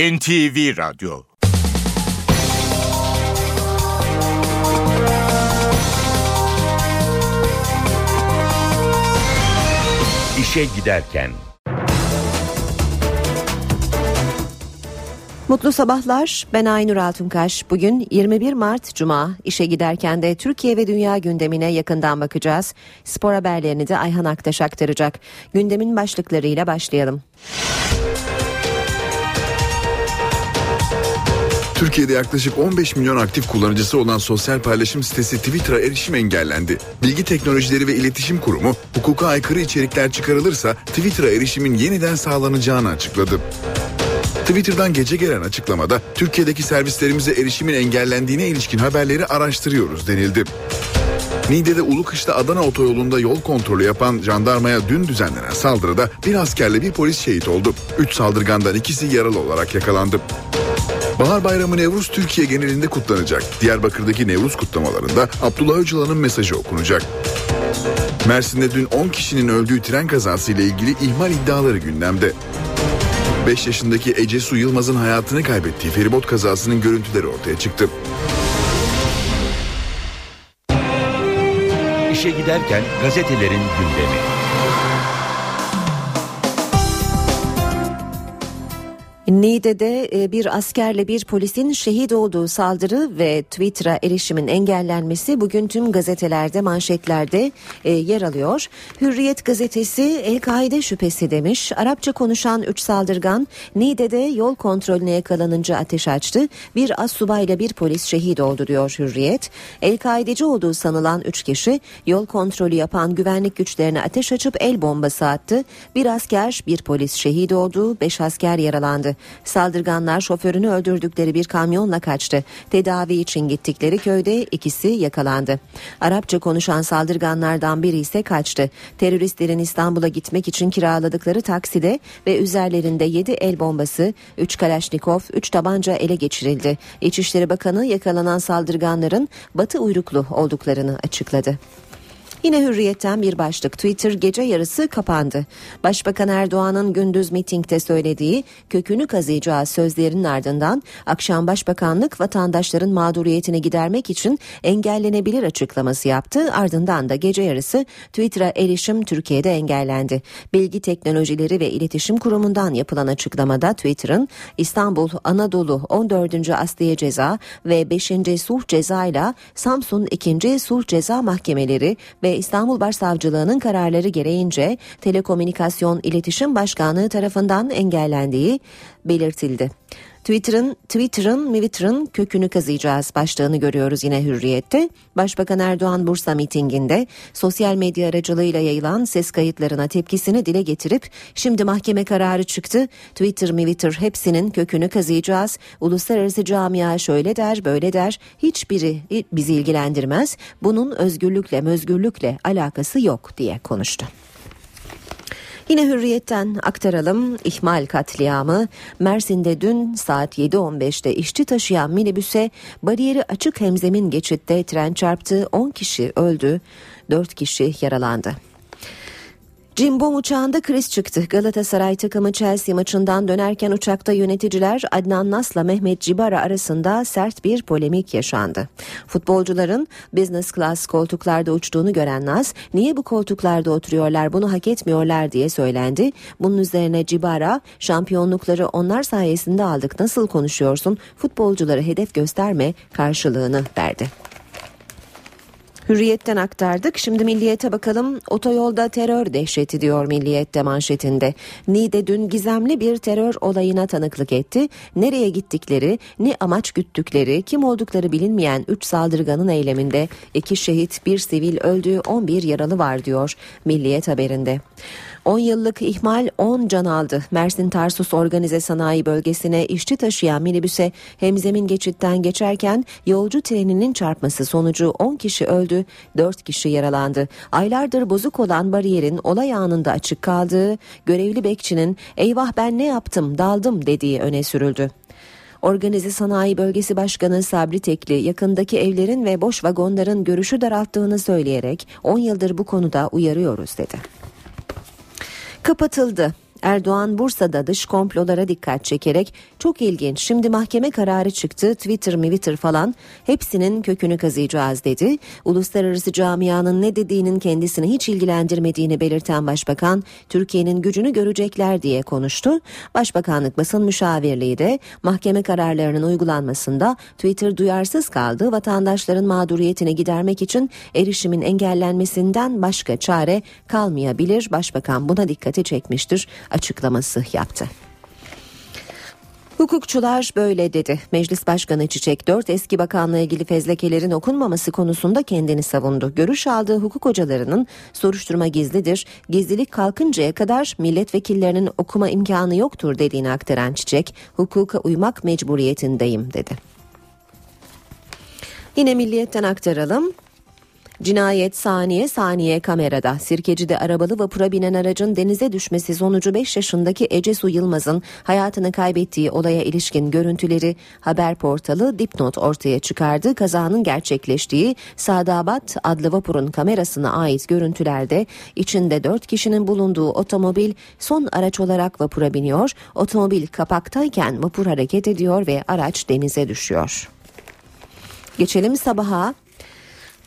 NTV Radyo İşe Giderken Mutlu sabahlar. Ben Aynur Altunkaş. Bugün 21 Mart Cuma. İşe giderken de Türkiye ve dünya gündemine yakından bakacağız. Spor haberlerini de Ayhan Aktaş aktaracak. Gündemin başlıklarıyla başlayalım. Türkiye'de yaklaşık 15 milyon aktif kullanıcısı olan sosyal paylaşım sitesi Twitter'a erişim engellendi. Bilgi Teknolojileri ve İletişim Kurumu hukuka aykırı içerikler çıkarılırsa Twitter'a erişimin yeniden sağlanacağını açıkladı. Twitter'dan gece gelen açıklamada Türkiye'deki servislerimize erişimin engellendiğine ilişkin haberleri araştırıyoruz denildi. Niğde'de Ulukış'ta Adana otoyolunda yol kontrolü yapan jandarmaya dün düzenlenen saldırıda bir askerle bir polis şehit oldu. Üç saldırgandan ikisi yaralı olarak yakalandı. Bahar Bayramı Nevruz Türkiye genelinde kutlanacak. Diyarbakır'daki Nevruz kutlamalarında Abdullah Öcalan'ın mesajı okunacak. Mersin'de dün 10 kişinin öldüğü tren kazası ile ilgili ihmal iddiaları gündemde. 5 yaşındaki Ece Su Yılmaz'ın hayatını kaybettiği feribot kazasının görüntüleri ortaya çıktı. İşe giderken gazetelerin gündemi. Niğde'de e, bir askerle bir polisin şehit olduğu saldırı ve Twitter'a erişimin engellenmesi bugün tüm gazetelerde manşetlerde e, yer alıyor. Hürriyet gazetesi El-Kaide şüphesi demiş. Arapça konuşan 3 saldırgan Niğde'de yol kontrolüne yakalanınca ateş açtı. Bir as subayla bir polis şehit oldu diyor Hürriyet. El-Kaideci olduğu sanılan 3 kişi yol kontrolü yapan güvenlik güçlerine ateş açıp el bombası attı. Bir asker bir polis şehit oldu. 5 asker yaralandı. Saldırganlar şoförünü öldürdükleri bir kamyonla kaçtı. Tedavi için gittikleri köyde ikisi yakalandı. Arapça konuşan saldırganlardan biri ise kaçtı. Teröristlerin İstanbul'a gitmek için kiraladıkları takside ve üzerlerinde 7 el bombası, 3 kalaşnikov, 3 tabanca ele geçirildi. İçişleri Bakanı yakalanan saldırganların Batı uyruklu olduklarını açıkladı. Yine hürriyetten bir başlık Twitter gece yarısı kapandı. Başbakan Erdoğan'ın gündüz mitingde söylediği kökünü kazıyacağız sözlerinin ardından akşam başbakanlık vatandaşların mağduriyetini gidermek için engellenebilir açıklaması yaptı. Ardından da gece yarısı Twitter'a erişim Türkiye'de engellendi. Bilgi Teknolojileri ve İletişim Kurumu'ndan yapılan açıklamada Twitter'ın İstanbul, Anadolu 14. Asliye Ceza ve 5. Sulh Ceza ile Samsun 2. Sulh Ceza Mahkemeleri ve ve İstanbul Başsavcılığı'nın kararları gereğince Telekomünikasyon İletişim Başkanlığı tarafından engellendiği belirtildi. Twitter'ın Twitter'ın Twitter'ın kökünü kazıyacağız başlığını görüyoruz yine Hürriyet'te. Başbakan Erdoğan Bursa mitinginde sosyal medya aracılığıyla yayılan ses kayıtlarına tepkisini dile getirip şimdi mahkeme kararı çıktı. Twitter, Twitter hepsinin kökünü kazıyacağız. Uluslararası camia şöyle der, böyle der. Hiçbiri bizi ilgilendirmez. Bunun özgürlükle, özgürlükle alakası yok diye konuştu. Yine hürriyetten aktaralım ihmal katliamı Mersin'de dün saat 7.15'te işçi taşıyan minibüse bariyeri açık hemzemin geçitte tren çarptı 10 kişi öldü 4 kişi yaralandı. Cimbom uçağında kriz çıktı. Galatasaray takımı Chelsea maçından dönerken uçakta yöneticiler Adnan Nas'la Mehmet Cibara arasında sert bir polemik yaşandı. Futbolcuların business class koltuklarda uçtuğunu gören Nas, niye bu koltuklarda oturuyorlar bunu hak etmiyorlar diye söylendi. Bunun üzerine Cibara, şampiyonlukları onlar sayesinde aldık nasıl konuşuyorsun futbolcuları hedef gösterme karşılığını verdi. Hürriyetten aktardık. Şimdi Milliyet'e bakalım. Otoyolda terör dehşeti diyor Milliyet'te manşetinde. Niğde dün gizemli bir terör olayına tanıklık etti. Nereye gittikleri, ne amaç güttükleri, kim oldukları bilinmeyen 3 saldırganın eyleminde 2 şehit, bir sivil öldü, 11 yaralı var diyor Milliyet haberinde. 10 yıllık ihmal 10 can aldı. Mersin Tarsus Organize Sanayi Bölgesi'ne işçi taşıyan minibüse hemzemin geçitten geçerken yolcu treninin çarpması sonucu 10 kişi öldü, 4 kişi yaralandı. Aylardır bozuk olan bariyerin olay anında açık kaldığı, görevli bekçinin eyvah ben ne yaptım daldım dediği öne sürüldü. Organize Sanayi Bölgesi Başkanı Sabri Tekli yakındaki evlerin ve boş vagonların görüşü daralttığını söyleyerek 10 yıldır bu konuda uyarıyoruz dedi kapatıldı. Erdoğan Bursa'da dış komplolara dikkat çekerek Çok ilginç. Şimdi mahkeme kararı çıktı. Twitter, Twitter falan hepsinin kökünü kazıyacağız dedi. Uluslararası camianın ne dediğinin kendisini hiç ilgilendirmediğini belirten başbakan Türkiye'nin gücünü görecekler diye konuştu. Başbakanlık basın müşavirliği de mahkeme kararlarının uygulanmasında Twitter duyarsız kaldı. Vatandaşların mağduriyetini gidermek için erişimin engellenmesinden başka çare kalmayabilir. Başbakan buna dikkati çekmiştir açıklaması yaptı. Hukukçular böyle dedi. Meclis Başkanı Çiçek 4 eski bakanla ilgili fezlekelerin okunmaması konusunda kendini savundu. Görüş aldığı hukuk hocalarının soruşturma gizlidir. Gizlilik kalkıncaya kadar milletvekillerinin okuma imkanı yoktur dediğini aktaran Çiçek, hukuka uymak mecburiyetindeyim dedi. Yine milliyetten aktaralım. Cinayet saniye saniye kamerada. Sirkeci'de arabalı vapura binen aracın denize düşmesi sonucu 5 yaşındaki Ece Su Yılmaz'ın hayatını kaybettiği olaya ilişkin görüntüleri haber portalı Dipnot ortaya çıkardı. Kazanın gerçekleştiği Sadabat adlı vapurun kamerasına ait görüntülerde içinde 4 kişinin bulunduğu otomobil son araç olarak vapura biniyor. Otomobil kapaktayken vapur hareket ediyor ve araç denize düşüyor. Geçelim sabaha.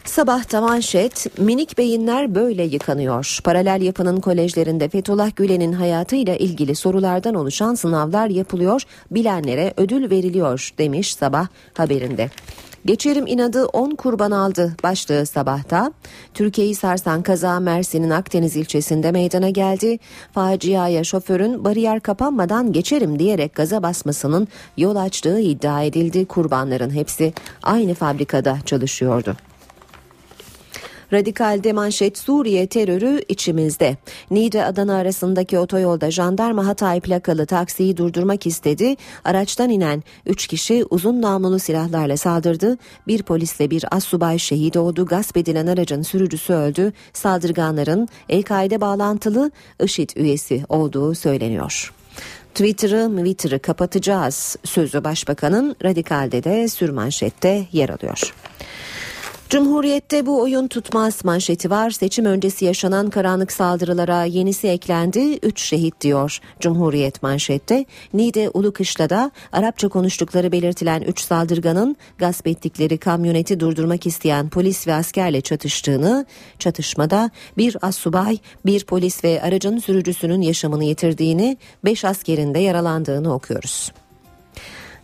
Sabahta manşet minik beyinler böyle yıkanıyor. Paralel yapının kolejlerinde Fethullah Gülen'in hayatıyla ilgili sorulardan oluşan sınavlar yapılıyor. Bilenlere ödül veriliyor demiş sabah haberinde. Geçerim inadı 10 kurban aldı başlığı sabahta. Türkiye'yi sarsan kaza Mersin'in Akdeniz ilçesinde meydana geldi. Faciaya şoförün bariyer kapanmadan geçerim diyerek gaza basmasının yol açtığı iddia edildi. Kurbanların hepsi aynı fabrikada çalışıyordu. Radikalde manşet Suriye terörü içimizde. Niğde Adana arasındaki otoyolda jandarma Hatay plakalı taksiyi durdurmak istedi. Araçtan inen 3 kişi uzun namlulu silahlarla saldırdı. Bir polisle bir assubay şehit oldu. Gasp edilen aracın sürücüsü öldü. Saldırganların El-Kaide bağlantılı IŞİD üyesi olduğu söyleniyor. Twitter'ı Twitter'ı kapatacağız sözü başbakanın radikalde de sürmanşette yer alıyor. Cumhuriyette bu oyun tutmaz manşeti var. Seçim öncesi yaşanan karanlık saldırılara yenisi eklendi. Üç şehit diyor Cumhuriyet manşette. Niğde Ulukışla'da Arapça konuştukları belirtilen üç saldırganın gasp ettikleri kamyoneti durdurmak isteyen polis ve askerle çatıştığını, çatışmada bir assubay, bir polis ve aracın sürücüsünün yaşamını yitirdiğini, beş askerin de yaralandığını okuyoruz.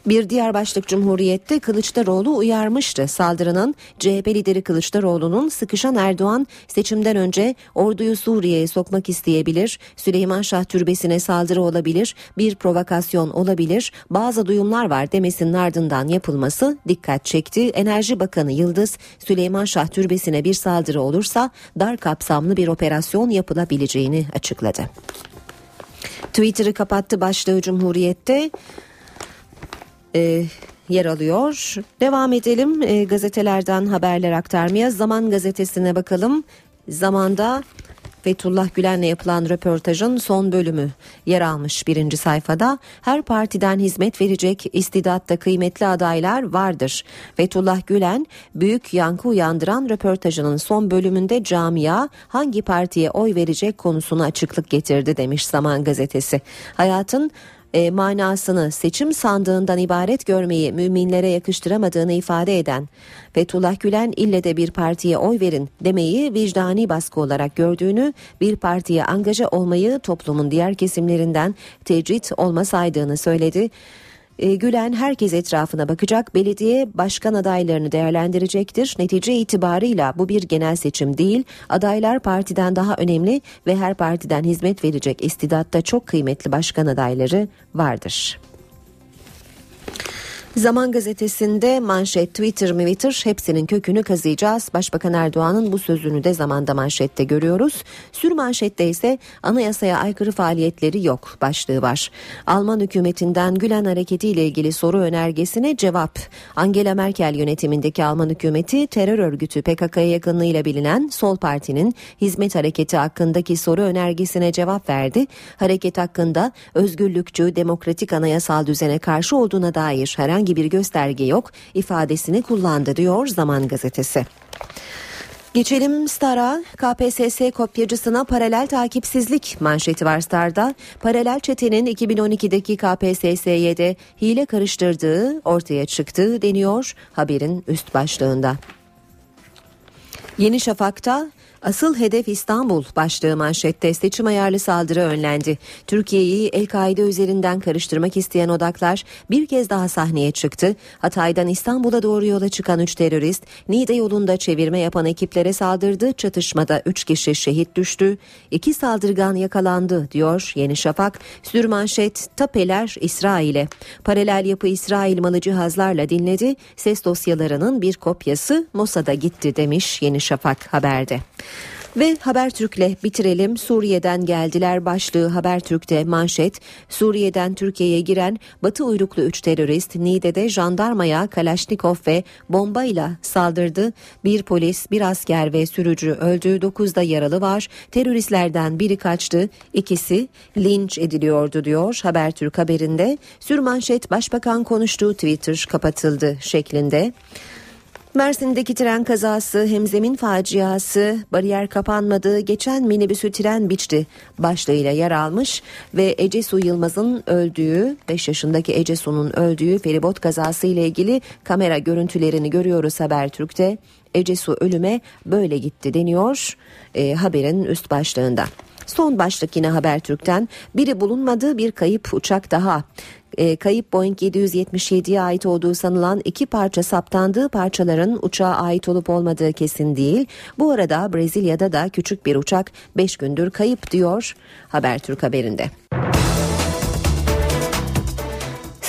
Bir diğer başlık Cumhuriyet'te Kılıçdaroğlu uyarmıştı. Saldırının CHP lideri Kılıçdaroğlu'nun sıkışan Erdoğan seçimden önce orduyu Suriye'ye sokmak isteyebilir, Süleyman Şah Türbesi'ne saldırı olabilir, bir provokasyon olabilir, bazı duyumlar var demesinin ardından yapılması dikkat çekti. Enerji Bakanı Yıldız, Süleyman Şah Türbesi'ne bir saldırı olursa dar kapsamlı bir operasyon yapılabileceğini açıkladı. Twitter'ı kapattı başlığı Cumhuriyet'te e, yer alıyor. Devam edelim e, gazetelerden haberler aktarmaya. Zaman gazetesine bakalım. Zamanda Fethullah Gülen'le yapılan röportajın son bölümü yer almış birinci sayfada. Her partiden hizmet verecek istidatta kıymetli adaylar vardır. Fethullah Gülen büyük yankı uyandıran röportajının son bölümünde camia hangi partiye oy verecek konusuna açıklık getirdi demiş Zaman gazetesi. Hayatın e, manasını seçim sandığından ibaret görmeyi müminlere yakıştıramadığını ifade eden Fethullah Gülen ille de bir partiye oy verin demeyi vicdani baskı olarak gördüğünü, bir partiye angaja olmayı toplumun diğer kesimlerinden tecrit olmasaydığını söyledi. E, Gülen herkes etrafına bakacak, belediye başkan adaylarını değerlendirecektir. Netice itibarıyla bu bir genel seçim değil, adaylar partiden daha önemli ve her partiden hizmet verecek istidatta çok kıymetli başkan adayları vardır. Zaman gazetesinde manşet Twitter mi Twitter hepsinin kökünü kazıyacağız. Başbakan Erdoğan'ın bu sözünü de zamanda manşette görüyoruz. Sür manşette ise anayasaya aykırı faaliyetleri yok başlığı var. Alman hükümetinden Gülen hareketiyle ilgili soru önergesine cevap. Angela Merkel yönetimindeki Alman hükümeti terör örgütü PKK'ya yakınlığıyla bilinen Sol Parti'nin hizmet hareketi hakkındaki soru önergesine cevap verdi. Hareket hakkında özgürlükçü demokratik anayasal düzene karşı olduğuna dair herhangi herhangi bir gösterge yok ifadesini kullandı diyor Zaman Gazetesi. Geçelim Star'a. KPSS kopyacısına paralel takipsizlik manşeti var Star'da. Paralel çetenin 2012'deki KPSS'ye de hile karıştırdığı ortaya çıktı deniyor haberin üst başlığında. Yeni Şafak'ta Asıl hedef İstanbul başlığı manşette seçim ayarlı saldırı önlendi. Türkiye'yi El-Kaide üzerinden karıştırmak isteyen odaklar bir kez daha sahneye çıktı. Hatay'dan İstanbul'a doğru yola çıkan 3 terörist Niğde yolunda çevirme yapan ekiplere saldırdı. Çatışmada 3 kişi şehit düştü. 2 saldırgan yakalandı diyor Yeni Şafak. Sür manşet tapeler İsrail'e. Paralel yapı İsrail malı cihazlarla dinledi. Ses dosyalarının bir kopyası Mossad'a gitti demiş Yeni Şafak haberde. Ve Habertürk'le bitirelim. Suriye'den geldiler başlığı Habertürk'te manşet. Suriye'den Türkiye'ye giren Batı uyruklu 3 terörist Niğde'de jandarmaya Kalaşnikov ve bombayla saldırdı. Bir polis, bir asker ve sürücü öldü. 9 da yaralı var. Teröristlerden biri kaçtı. İkisi linç ediliyordu diyor Habertürk haberinde. Sürmanşet Başbakan konuştuğu Twitter kapatıldı şeklinde. Mersin'deki tren kazası, hemzemin faciası, bariyer kapanmadı, geçen minibüsü tren biçti başlığıyla yer almış ve Ece Su Yılmaz'ın öldüğü, 5 yaşındaki Ece Su'nun öldüğü feribot kazası ile ilgili kamera görüntülerini görüyoruz Habertürk'te. Ece Su ölüme böyle gitti deniyor e, haberin üst başlığında. Son başlık yine Habertürk'ten biri bulunmadı bir kayıp uçak daha. E, kayıp Boeing 777'ye ait olduğu sanılan iki parça saptandığı parçaların uçağa ait olup olmadığı kesin değil. Bu arada Brezilya'da da küçük bir uçak 5 gündür kayıp diyor Habertürk haberinde.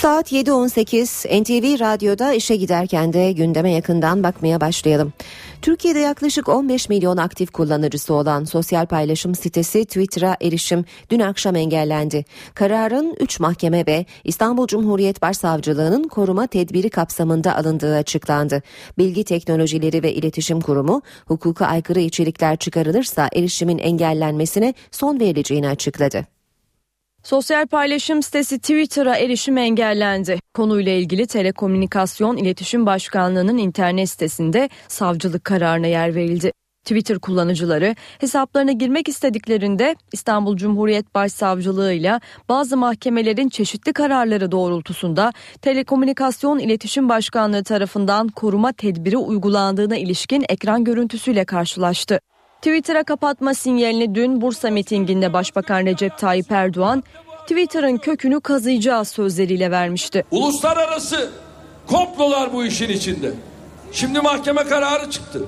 Saat 7.18 NTV Radyo'da işe giderken de gündeme yakından bakmaya başlayalım. Türkiye'de yaklaşık 15 milyon aktif kullanıcısı olan sosyal paylaşım sitesi Twitter'a erişim dün akşam engellendi. Kararın 3 mahkeme ve İstanbul Cumhuriyet Başsavcılığı'nın koruma tedbiri kapsamında alındığı açıklandı. Bilgi Teknolojileri ve İletişim Kurumu hukuka aykırı içerikler çıkarılırsa erişimin engellenmesine son verileceğini açıkladı. Sosyal paylaşım sitesi Twitter'a erişim engellendi. Konuyla ilgili Telekomünikasyon İletişim Başkanlığı'nın internet sitesinde savcılık kararına yer verildi. Twitter kullanıcıları hesaplarına girmek istediklerinde İstanbul Cumhuriyet Başsavcılığı ile bazı mahkemelerin çeşitli kararları doğrultusunda Telekomünikasyon İletişim Başkanlığı tarafından koruma tedbiri uygulandığına ilişkin ekran görüntüsüyle karşılaştı. Twitter'a kapatma sinyalini dün Bursa mitinginde Başbakan Recep Tayyip Erdoğan Twitter'ın kökünü kazıyacağız sözleriyle vermişti. Uluslararası komplolar bu işin içinde. Şimdi mahkeme kararı çıktı.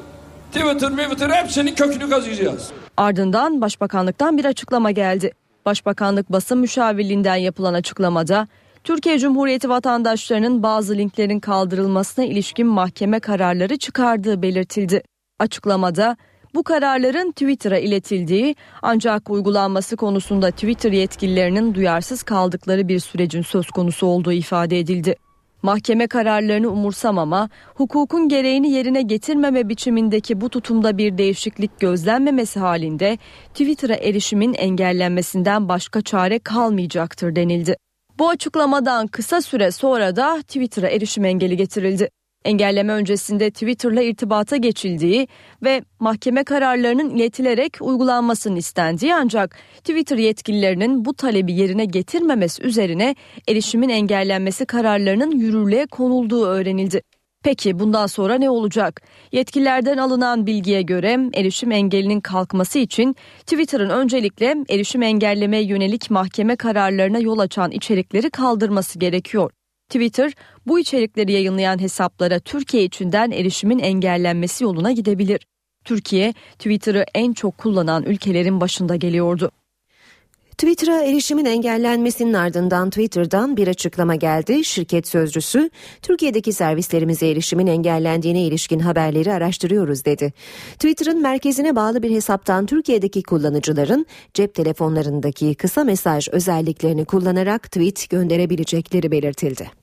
Twitter, Twitter hepsinin kökünü kazıyacağız. Ardından Başbakanlıktan bir açıklama geldi. Başbakanlık basın müşavirliğinden yapılan açıklamada Türkiye Cumhuriyeti vatandaşlarının bazı linklerin kaldırılmasına ilişkin mahkeme kararları çıkardığı belirtildi. Açıklamada bu kararların Twitter'a iletildiği ancak uygulanması konusunda Twitter yetkililerinin duyarsız kaldıkları bir sürecin söz konusu olduğu ifade edildi. Mahkeme kararlarını umursamama, hukukun gereğini yerine getirmeme biçimindeki bu tutumda bir değişiklik gözlenmemesi halinde Twitter'a erişimin engellenmesinden başka çare kalmayacaktır denildi. Bu açıklamadan kısa süre sonra da Twitter'a erişim engeli getirildi. Engelleme öncesinde Twitter'la irtibata geçildiği ve mahkeme kararlarının iletilerek uygulanmasının istendiği ancak Twitter yetkililerinin bu talebi yerine getirmemesi üzerine erişimin engellenmesi kararlarının yürürlüğe konulduğu öğrenildi. Peki bundan sonra ne olacak? Yetkililerden alınan bilgiye göre erişim engelinin kalkması için Twitter'ın öncelikle erişim engellemeye yönelik mahkeme kararlarına yol açan içerikleri kaldırması gerekiyor. Twitter bu içerikleri yayınlayan hesaplara Türkiye içinden erişimin engellenmesi yoluna gidebilir. Türkiye Twitter'ı en çok kullanan ülkelerin başında geliyordu. Twitter'a erişimin engellenmesinin ardından Twitter'dan bir açıklama geldi. Şirket sözcüsü, Türkiye'deki servislerimize erişimin engellendiğine ilişkin haberleri araştırıyoruz dedi. Twitter'ın merkezine bağlı bir hesaptan Türkiye'deki kullanıcıların cep telefonlarındaki kısa mesaj özelliklerini kullanarak tweet gönderebilecekleri belirtildi.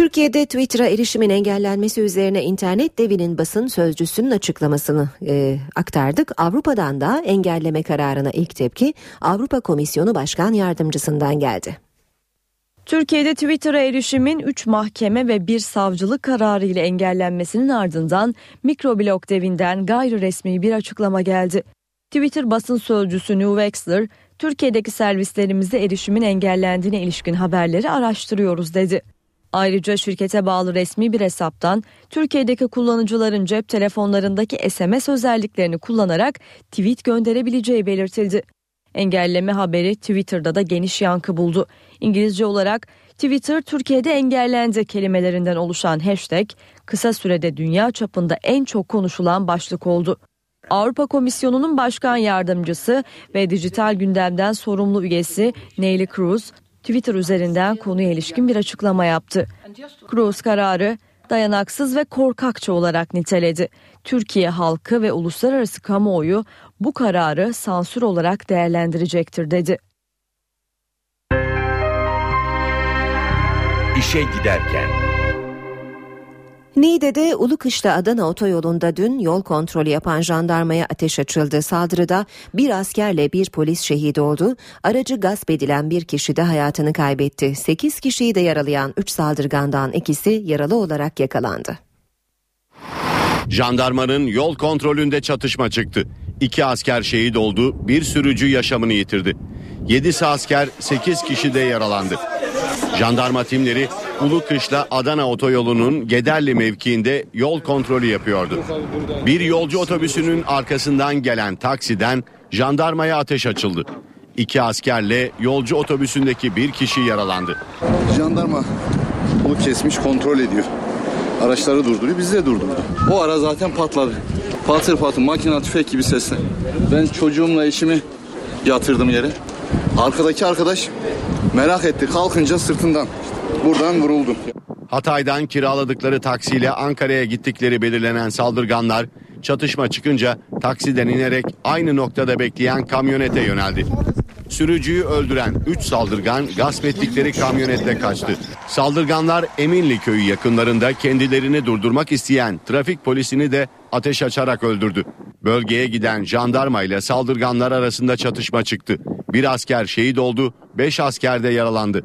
Türkiye'de Twitter'a erişimin engellenmesi üzerine internet devinin basın sözcüsünün açıklamasını e, aktardık. Avrupa'dan da engelleme kararına ilk tepki Avrupa Komisyonu Başkan Yardımcısından geldi. Türkiye'de Twitter'a erişimin 3 mahkeme ve bir savcılık kararı ile engellenmesinin ardından mikroblog devinden gayri resmi bir açıklama geldi. Twitter basın sözcüsü New Wexler, Türkiye'deki servislerimizde erişimin engellendiğine ilişkin haberleri araştırıyoruz dedi. Ayrıca şirkete bağlı resmi bir hesaptan Türkiye'deki kullanıcıların cep telefonlarındaki SMS özelliklerini kullanarak tweet gönderebileceği belirtildi. Engelleme haberi Twitter'da da geniş yankı buldu. İngilizce olarak Twitter Türkiye'de engellendi kelimelerinden oluşan hashtag kısa sürede dünya çapında en çok konuşulan başlık oldu. Avrupa Komisyonu'nun başkan yardımcısı ve dijital gündemden sorumlu üyesi Neil Cruz Twitter üzerinden konuya ilişkin bir açıklama yaptı. Cruz kararı dayanaksız ve korkakça olarak niteledi. Türkiye halkı ve uluslararası kamuoyu bu kararı sansür olarak değerlendirecektir dedi. İşe giderken Niğde'de Ulukışla Adana otoyolunda dün yol kontrolü yapan jandarmaya ateş açıldı. Saldırıda bir askerle bir polis şehit oldu. Aracı gasp edilen bir kişi de hayatını kaybetti. 8 kişiyi de yaralayan 3 saldırgandan ikisi yaralı olarak yakalandı. Jandarmanın yol kontrolünde çatışma çıktı. İki asker şehit oldu, bir sürücü yaşamını yitirdi. 7 asker 8 kişi de yaralandı. Jandarma timleri Ulukışla Adana otoyolunun Gederli mevkiinde yol kontrolü yapıyordu. Bir yolcu otobüsünün arkasından gelen taksiden jandarmaya ateş açıldı. İki askerle yolcu otobüsündeki bir kişi yaralandı. Jandarma bunu kesmiş kontrol ediyor. Araçları durduruyor bizi de durdurdu. O ara zaten patladı. Patır patır makina tüfek gibi sesle. Ben çocuğumla eşimi yatırdım yere. Arkadaki arkadaş merak etti kalkınca sırtından buradan vuruldu. Hatay'dan kiraladıkları taksiyle Ankara'ya gittikleri belirlenen saldırganlar çatışma çıkınca taksiden inerek aynı noktada bekleyen kamyonete yöneldi. Sürücüyü öldüren 3 saldırgan gasp ettikleri kamyonetle kaçtı. Saldırganlar Eminli köyü yakınlarında kendilerini durdurmak isteyen trafik polisini de ateş açarak öldürdü. Bölgeye giden jandarma ile saldırganlar arasında çatışma çıktı. Bir asker şehit oldu, 5 asker de yaralandı.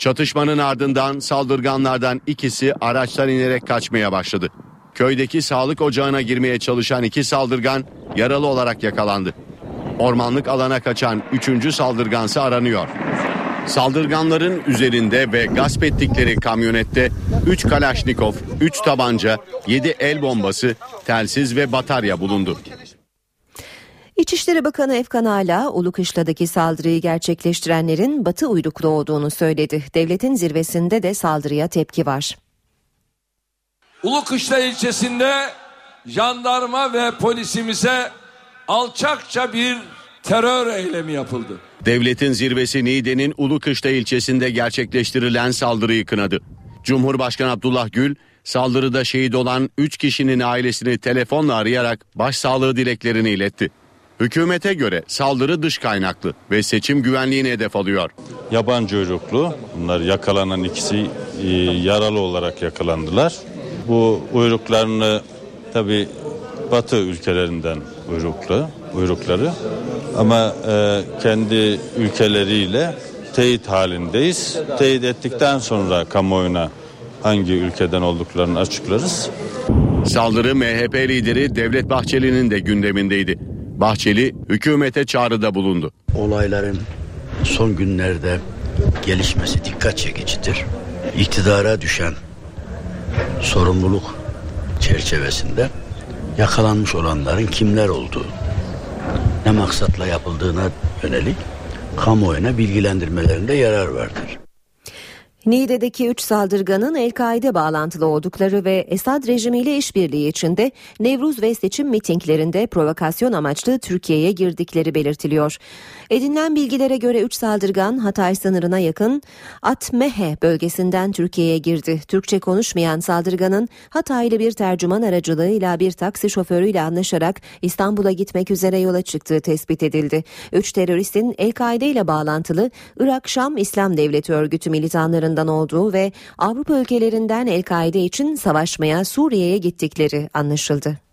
Çatışmanın ardından saldırganlardan ikisi araçtan inerek kaçmaya başladı. Köydeki sağlık ocağına girmeye çalışan iki saldırgan yaralı olarak yakalandı. Ormanlık alana kaçan üçüncü saldırgansı aranıyor. Saldırganların üzerinde ve gasp ettikleri kamyonette 3 Kalaşnikov, 3 tabanca, 7 el bombası, telsiz ve batarya bulundu. İçişleri Bakanı Efkan Ala, Ulukışla'daki saldırıyı gerçekleştirenlerin Batı uyruklu olduğunu söyledi. Devletin zirvesinde de saldırıya tepki var. Ulukışla ilçesinde jandarma ve polisimize alçakça bir terör eylemi yapıldı. Devletin zirvesi Niğde'nin Ulukışla ilçesinde gerçekleştirilen saldırıyı kınadı. Cumhurbaşkanı Abdullah Gül saldırıda şehit olan 3 kişinin ailesini telefonla arayarak başsağlığı dileklerini iletti. Hükümete göre saldırı dış kaynaklı ve seçim güvenliğini hedef alıyor. Yabancı uyruklu bunlar yakalanan ikisi e, yaralı olarak yakalandılar. Bu uyruklarını tabi batı ülkelerinden uyruklu uyrukları ama e, kendi ülkeleriyle teyit halindeyiz. Teyit ettikten sonra kamuoyuna hangi ülkeden olduklarını açıklarız. Saldırı MHP lideri Devlet Bahçeli'nin de gündemindeydi. Bahçeli hükümete çağrıda bulundu. Olayların son günlerde gelişmesi dikkat çekicidir. İktidara düşen sorumluluk çerçevesinde yakalanmış olanların kimler olduğu, ne maksatla yapıldığına yönelik kamuoyuna bilgilendirmelerinde yarar vardır. Niğde'deki 3 saldırganın El-Kaide bağlantılı oldukları ve Esad rejimiyle işbirliği içinde Nevruz ve seçim mitinglerinde provokasyon amaçlı Türkiye'ye girdikleri belirtiliyor. Edinilen bilgilere göre 3 saldırgan Hatay sınırına yakın Atmehe bölgesinden Türkiye'ye girdi. Türkçe konuşmayan saldırganın Hataylı bir tercüman aracılığıyla bir taksi şoförüyle anlaşarak İstanbul'a gitmek üzere yola çıktığı tespit edildi. 3 teröristin El-Kaide ile bağlantılı Irak Şam İslam Devleti örgütü militanlarının tarafından olduğu ve Avrupa ülkelerinden El-Kaide için savaşmaya Suriye'ye gittikleri anlaşıldı.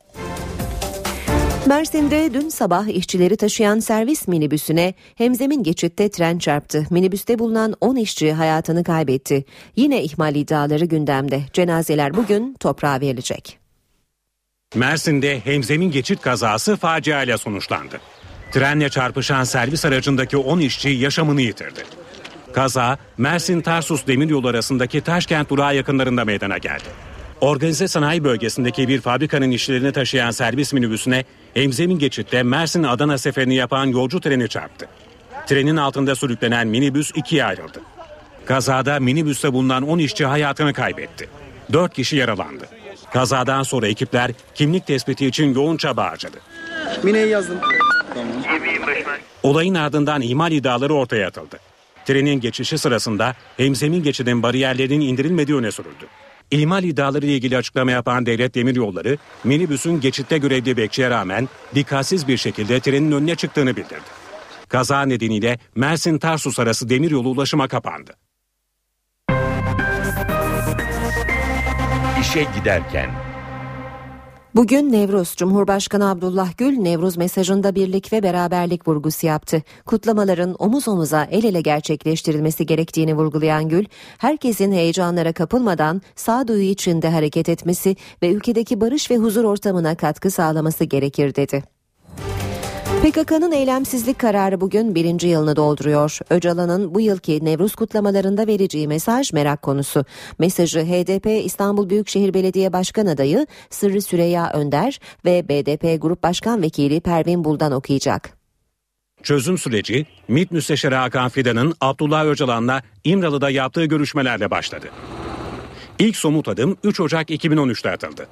Mersin'de dün sabah işçileri taşıyan servis minibüsüne hemzemin geçitte tren çarptı. Minibüste bulunan 10 işçi hayatını kaybetti. Yine ihmal iddiaları gündemde. Cenazeler bugün toprağa verilecek. Mersin'de hemzemin geçit kazası faciayla sonuçlandı. Trenle çarpışan servis aracındaki 10 işçi yaşamını yitirdi. Kaza Mersin Tarsus Demiryolu arasındaki Taşkent durağı yakınlarında meydana geldi. Organize sanayi bölgesindeki bir fabrikanın işçilerini taşıyan servis minibüsüne Emzemin geçitte Mersin Adana seferini yapan yolcu treni çarptı. Trenin altında sürüklenen minibüs ikiye ayrıldı. Kazada minibüste bulunan 10 işçi hayatını kaybetti. 4 kişi yaralandı. Kazadan sonra ekipler kimlik tespiti için yoğun çaba harcadı. Mine'yi yazdım. Olayın ardından ihmal iddiaları ortaya atıldı. Trenin geçişi sırasında hemzemin geçidin bariyerlerinin indirilmediği öne sürüldü. İhmal iddiaları ile ilgili açıklama yapan Devlet Demiryolları, minibüsün geçitte görevli bekçiye rağmen dikkatsiz bir şekilde trenin önüne çıktığını bildirdi. Kaza nedeniyle Mersin-Tarsus arası demiryolu ulaşıma kapandı. İşe giderken Bugün Nevruz, Cumhurbaşkanı Abdullah Gül Nevruz mesajında birlik ve beraberlik vurgusu yaptı. Kutlamaların omuz omuza el ele gerçekleştirilmesi gerektiğini vurgulayan Gül, herkesin heyecanlara kapılmadan sağduyu içinde hareket etmesi ve ülkedeki barış ve huzur ortamına katkı sağlaması gerekir dedi. PKK'nın eylemsizlik kararı bugün birinci yılını dolduruyor. Öcalan'ın bu yılki Nevruz kutlamalarında vereceği mesaj merak konusu. Mesajı HDP İstanbul Büyükşehir Belediye Başkan Adayı Sırrı Süreyya Önder ve BDP Grup Başkan Vekili Pervin Buldan okuyacak. Çözüm süreci MİT Müsteşarı Hakan Fidan'ın Abdullah Öcalan'la İmralı'da yaptığı görüşmelerle başladı. İlk somut adım 3 Ocak 2013'te atıldı.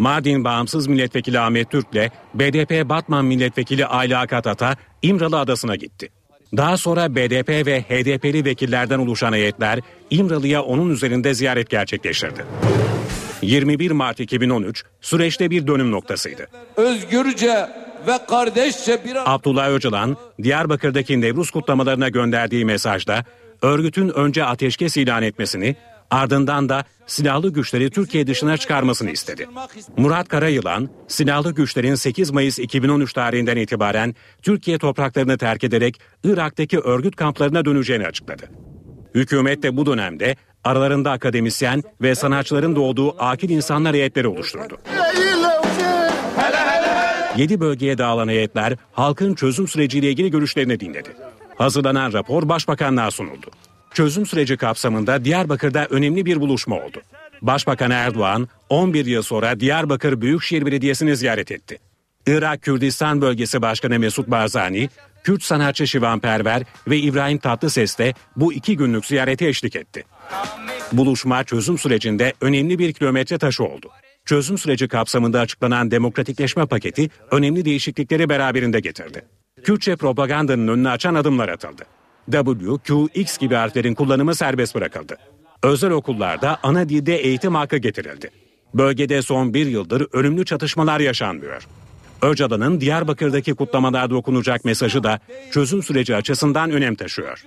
Mardin Bağımsız Milletvekili Ahmet Türk ile BDP Batman Milletvekili Ayla Akatata İmralı Adası'na gitti. Daha sonra BDP ve HDP'li vekillerden oluşan heyetler İmralı'ya onun üzerinde ziyaret gerçekleştirdi. 21 Mart 2013 süreçte bir dönüm noktasıydı. Özgürce ve kardeşçe bir Abdullah Öcalan, Diyarbakır'daki Nevruz kutlamalarına gönderdiği mesajda örgütün önce ateşkes ilan etmesini ardından da silahlı güçleri Türkiye dışına çıkarmasını istedi. Murat Karayılan, silahlı güçlerin 8 Mayıs 2013 tarihinden itibaren Türkiye topraklarını terk ederek Irak'taki örgüt kamplarına döneceğini açıkladı. Hükümet de bu dönemde aralarında akademisyen ve sanatçıların doğduğu akil insanlar heyetleri oluşturdu. 7 bölgeye dağılan heyetler halkın çözüm süreciyle ilgili görüşlerini dinledi. Hazırlanan rapor başbakanlığa sunuldu. Çözüm süreci kapsamında Diyarbakır'da önemli bir buluşma oldu. Başbakan Erdoğan 11 yıl sonra Diyarbakır Büyükşehir Belediyesi'ni ziyaret etti. Irak Kürdistan Bölgesi Başkanı Mesut Barzani, Kürt sanatçı Şivan Perver ve İbrahim Tatlıses de bu iki günlük ziyarete eşlik etti. Buluşma çözüm sürecinde önemli bir kilometre taşı oldu. Çözüm süreci kapsamında açıklanan demokratikleşme paketi önemli değişiklikleri beraberinde getirdi. Kürtçe propagandanın önünü açan adımlar atıldı. W, Q, X gibi harflerin kullanımı serbest bırakıldı. Özel okullarda ana dilde eğitim hakkı getirildi. Bölgede son bir yıldır ölümlü çatışmalar yaşanmıyor. Öcalan'ın Diyarbakır'daki kutlamalarda okunacak mesajı da çözüm süreci açısından önem taşıyor.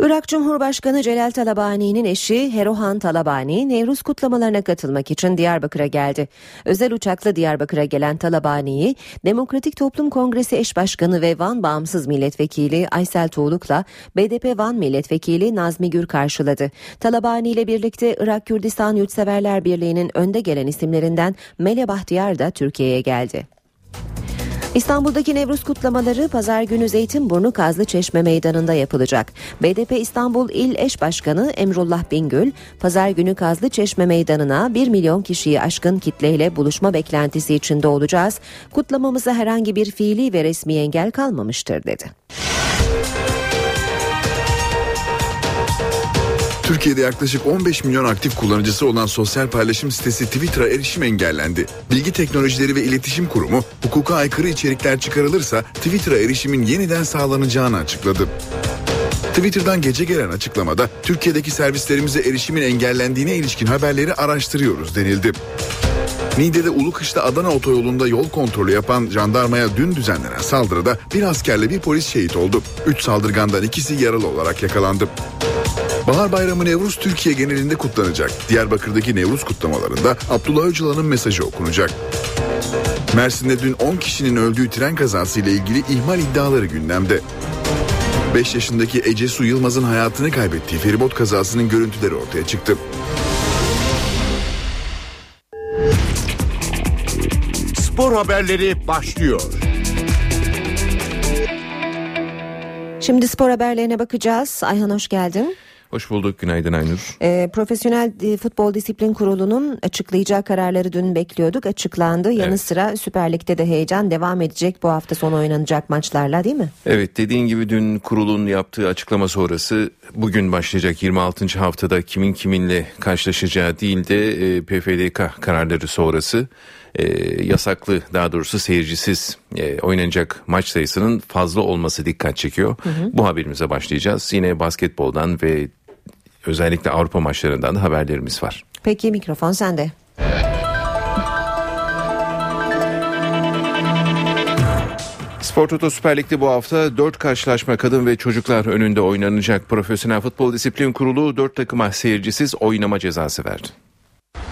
Irak Cumhurbaşkanı Celal Talabani'nin eşi Herohan Talabani, Nevruz kutlamalarına katılmak için Diyarbakır'a geldi. Özel uçakla Diyarbakır'a gelen Talabani'yi Demokratik Toplum Kongresi eş başkanı ve Van Bağımsız Milletvekili Aysel Tuğluk'la BDP Van Milletvekili Nazmi Gür karşıladı. Talabani ile birlikte Irak Kürdistan Yurtseverler Birliği'nin önde gelen isimlerinden Mele Bahtiyar da Türkiye'ye geldi. İstanbul'daki Nevruz kutlamaları pazar günü Zeytinburnu Kazlı Çeşme Meydanı'nda yapılacak. BDP İstanbul İl Eş Başkanı Emrullah Bingül, pazar günü Kazlı Çeşme Meydanı'na 1 milyon kişiyi aşkın kitleyle buluşma beklentisi içinde olacağız. Kutlamamıza herhangi bir fiili ve resmi engel kalmamıştır dedi. Türkiye'de yaklaşık 15 milyon aktif kullanıcısı olan sosyal paylaşım sitesi Twitter'a erişim engellendi. Bilgi Teknolojileri ve İletişim Kurumu hukuka aykırı içerikler çıkarılırsa Twitter'a erişimin yeniden sağlanacağını açıkladı. Twitter'dan gece gelen açıklamada Türkiye'deki servislerimize erişimin engellendiğine ilişkin haberleri araştırıyoruz denildi. Niğde'de Ulukış'ta Adana otoyolunda yol kontrolü yapan jandarmaya dün düzenlenen saldırıda bir askerle bir polis şehit oldu. Üç saldırgandan ikisi yaralı olarak yakalandı. Bahar Bayramı Nevruz Türkiye genelinde kutlanacak. Diyarbakır'daki Nevruz kutlamalarında Abdullah Öcalan'ın mesajı okunacak. Mersin'de dün 10 kişinin öldüğü tren kazasıyla ilgili ihmal iddiaları gündemde. 5 yaşındaki Ece Su Yılmaz'ın hayatını kaybettiği feribot kazasının görüntüleri ortaya çıktı. Spor haberleri başlıyor. Şimdi spor haberlerine bakacağız. Ayhan hoş geldin. Hoş bulduk. Günaydın Aynur. E, Profesyonel Futbol Disiplin Kurulu'nun açıklayacağı kararları dün bekliyorduk. Açıklandı. Yanı Evet. sıra Süper Lig'de de heyecan devam edecek bu hafta sonu oynanacak maçlarla değil mi? Evet dediğin gibi dün kurulun yaptığı açıklama sonrası bugün başlayacak 26. haftada kimin kiminle karşılaşacağı değil de e, PFDK kararları sonrası e, yasaklı daha doğrusu seyircisiz e, oynanacak maç sayısının fazla olması dikkat çekiyor. Bu haberimize başlayacağız. Yine basketboldan ve özellikle Avrupa maçlarından da haberlerimiz var. Peki mikrofon sende. Spor Toto Süper Lig'de bu hafta 4 karşılaşma kadın ve çocuklar önünde oynanacak. Profesyonel Futbol Disiplin Kurulu 4 takıma seyircisiz oynama cezası verdi.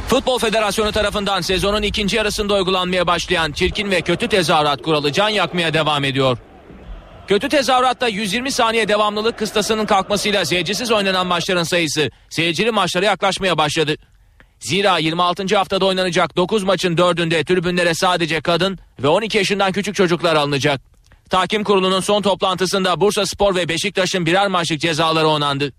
Futbol Federasyonu tarafından sezonun ikinci yarısında uygulanmaya başlayan çirkin ve kötü tezahürat kuralı can yakmaya devam ediyor. Kötü tezahüratta 120 saniye devamlılık kıstasının kalkmasıyla seyircisiz oynanan maçların sayısı seyircili maçlara yaklaşmaya başladı. Zira 26. haftada oynanacak 9 maçın 4'ünde tribünlere sadece kadın ve 12 yaşından küçük çocuklar alınacak. Tahkim kurulunun son toplantısında Bursa Spor ve Beşiktaş'ın birer maçlık cezaları onandı.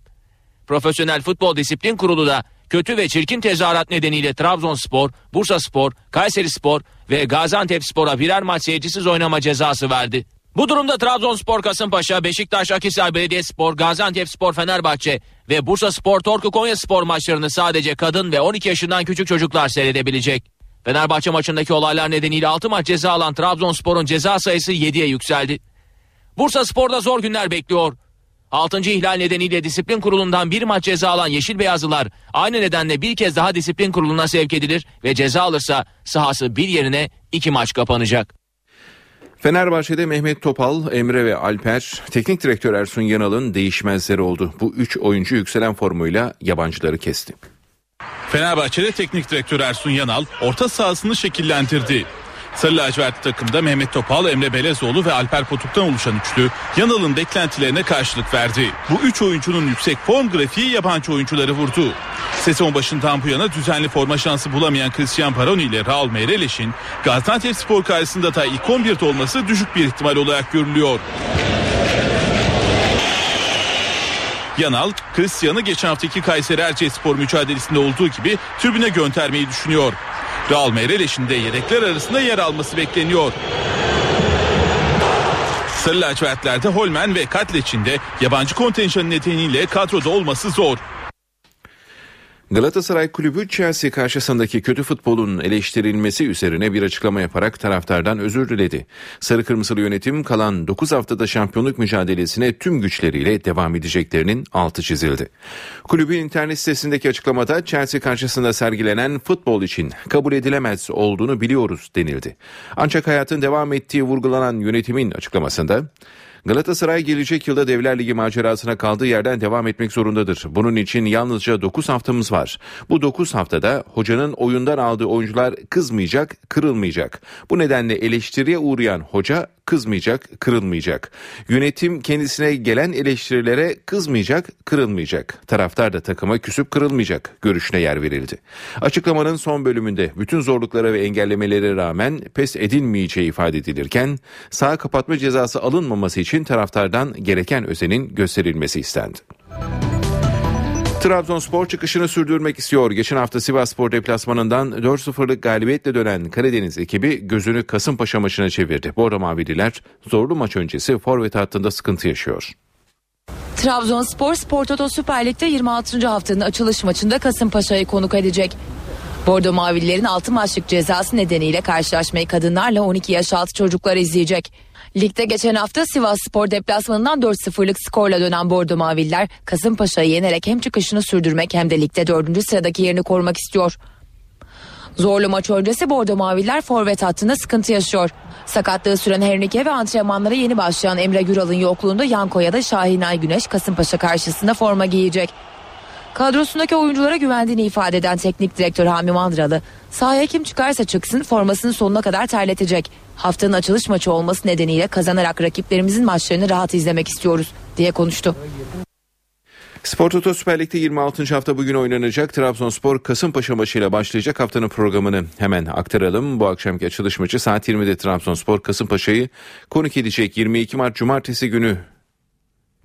Profesyonel Futbol Disiplin Kurulu da kötü ve çirkin tezahürat nedeniyle Trabzonspor, Bursaspor, Kayserispor ve Gaziantepspor'a birer maç seyircisiz oynama cezası verdi. Bu durumda Trabzonspor, Kasımpaşa, Beşiktaş, Akhisar Belediyespor, Gaziantepspor, Fenerbahçe ve Bursaspor, Torku Konyaspor maçlarını sadece kadın ve 12 yaşından küçük çocuklar seyredebilecek. Fenerbahçe maçındaki olaylar nedeniyle 6 maç ceza alan Trabzonspor'un ceza sayısı 7'ye yükseldi. Bursa Spor'da zor günler bekliyor. 6. ihlal nedeniyle disiplin kurulundan bir maç ceza alan Yeşil Beyazlılar aynı nedenle bir kez daha disiplin kuruluna sevk edilir ve ceza alırsa sahası bir yerine iki maç kapanacak. Fenerbahçe'de Mehmet Topal, Emre ve Alper, teknik direktör Ersun Yanal'ın değişmezleri oldu. Bu üç oyuncu yükselen formuyla yabancıları kesti. Fenerbahçe'de teknik direktör Ersun Yanal orta sahasını şekillendirdi. Sarı lacivertli takımda Mehmet Topal, Emre Belezoğlu ve Alper Potuk'tan oluşan üçlü Yanal'ın beklentilerine karşılık verdi. Bu üç oyuncunun yüksek form grafiği yabancı oyuncuları vurdu. Sezon başından bu yana düzenli forma şansı bulamayan Christian Paroni ile Raul Meireles''in Gaziantepspor karşısında da ilk 11'de olması düşük bir ihtimal olarak görülüyor. Yanal, Christian'ı geçen haftaki Kayseri Erciyesspor mücadelesinde olduğu gibi tribüne göndermeyi düşünüyor. Raul Meireles''in de yedekler arasında yer alması bekleniyor. Sarı lacivertlerde Holmen ve Katleç'in de yabancı kontenjanı nedeniyle kadroda olması zor. Galatasaray Kulübü Chelsea karşısındaki kötü futbolun eleştirilmesi üzerine bir açıklama yaparak taraftardan özür diledi. Sarı Kırmızılı yönetim kalan 9 haftada şampiyonluk mücadelesine tüm güçleriyle devam edeceklerinin altı çizildi. Kulübün internet sitesindeki açıklamada Chelsea karşısında sergilenen futbol için kabul edilemez olduğunu biliyoruz denildi. Ancak hayatın devam ettiği vurgulanan yönetimin açıklamasında Galatasaray gelecek yılda Devler Ligi macerasına kaldığı yerden devam etmek zorundadır. Bunun için yalnızca 9 haftamız var. Bu 9 haftada hocanın oyundan aldığı oyuncular kızmayacak, kırılmayacak. Bu nedenle eleştiriye uğrayan hoca kızmayacak, kırılmayacak. Yönetim kendisine gelen eleştirilere kızmayacak, kırılmayacak. Taraftar da takıma küsüp kırılmayacak görüşüne yer verildi. Açıklamanın son bölümünde bütün zorluklara ve engellemelere rağmen pes edilmeyeceği ifade edilirken sağ kapatma cezası alınmaması için taraftardan gereken özenin gösterilmesi istendi. Trabzonspor çıkışını sürdürmek istiyor. Geçen hafta Sivasspor deplasmanından 4-0'lık galibiyetle dönen Karadeniz ekibi gözünü Kasımpaşa maçına çevirdi. Bordo Mavililer zorlu maç öncesi forvet hattında sıkıntı yaşıyor. Trabzonspor Spor Toto Süper Lig'de 26. haftanın açılış maçında Kasımpaşa'yı konuk edecek. Bordo Mavililerin 6 maçlık cezası nedeniyle karşılaşmayı kadınlarla 12 yaş altı çocuklar izleyecek. Ligde geçen hafta Sivas Spor deplasmanından 4-0'lık skorla dönen Bordo Maviller Kasımpaşa'yı yenerek hem çıkışını sürdürmek hem de ligde 4. sıradaki yerini korumak istiyor. Zorlu maç öncesi Bordo Maviller forvet hattında sıkıntı yaşıyor. Sakatlığı süren Hernike ve antrenmanlara yeni başlayan Emre Güral'ın yokluğunda Yanko ya da Şahin Ay Güneş Kasımpaşa karşısında forma giyecek. Kadrosundaki oyunculara güvendiğini ifade eden teknik direktör Hami Mandralı, sahaya kim çıkarsa çıksın formasını sonuna kadar terletecek. Haftanın açılış maçı olması nedeniyle kazanarak rakiplerimizin maçlarını rahat izlemek istiyoruz diye konuştu. Spor Toto Süper Lig'de 26. hafta bugün oynanacak. Trabzonspor Kasımpaşa maçıyla başlayacak haftanın programını hemen aktaralım. Bu akşamki açılış maçı saat 20'de Trabzonspor Kasımpaşa'yı konuk edecek. 22 Mart Cumartesi günü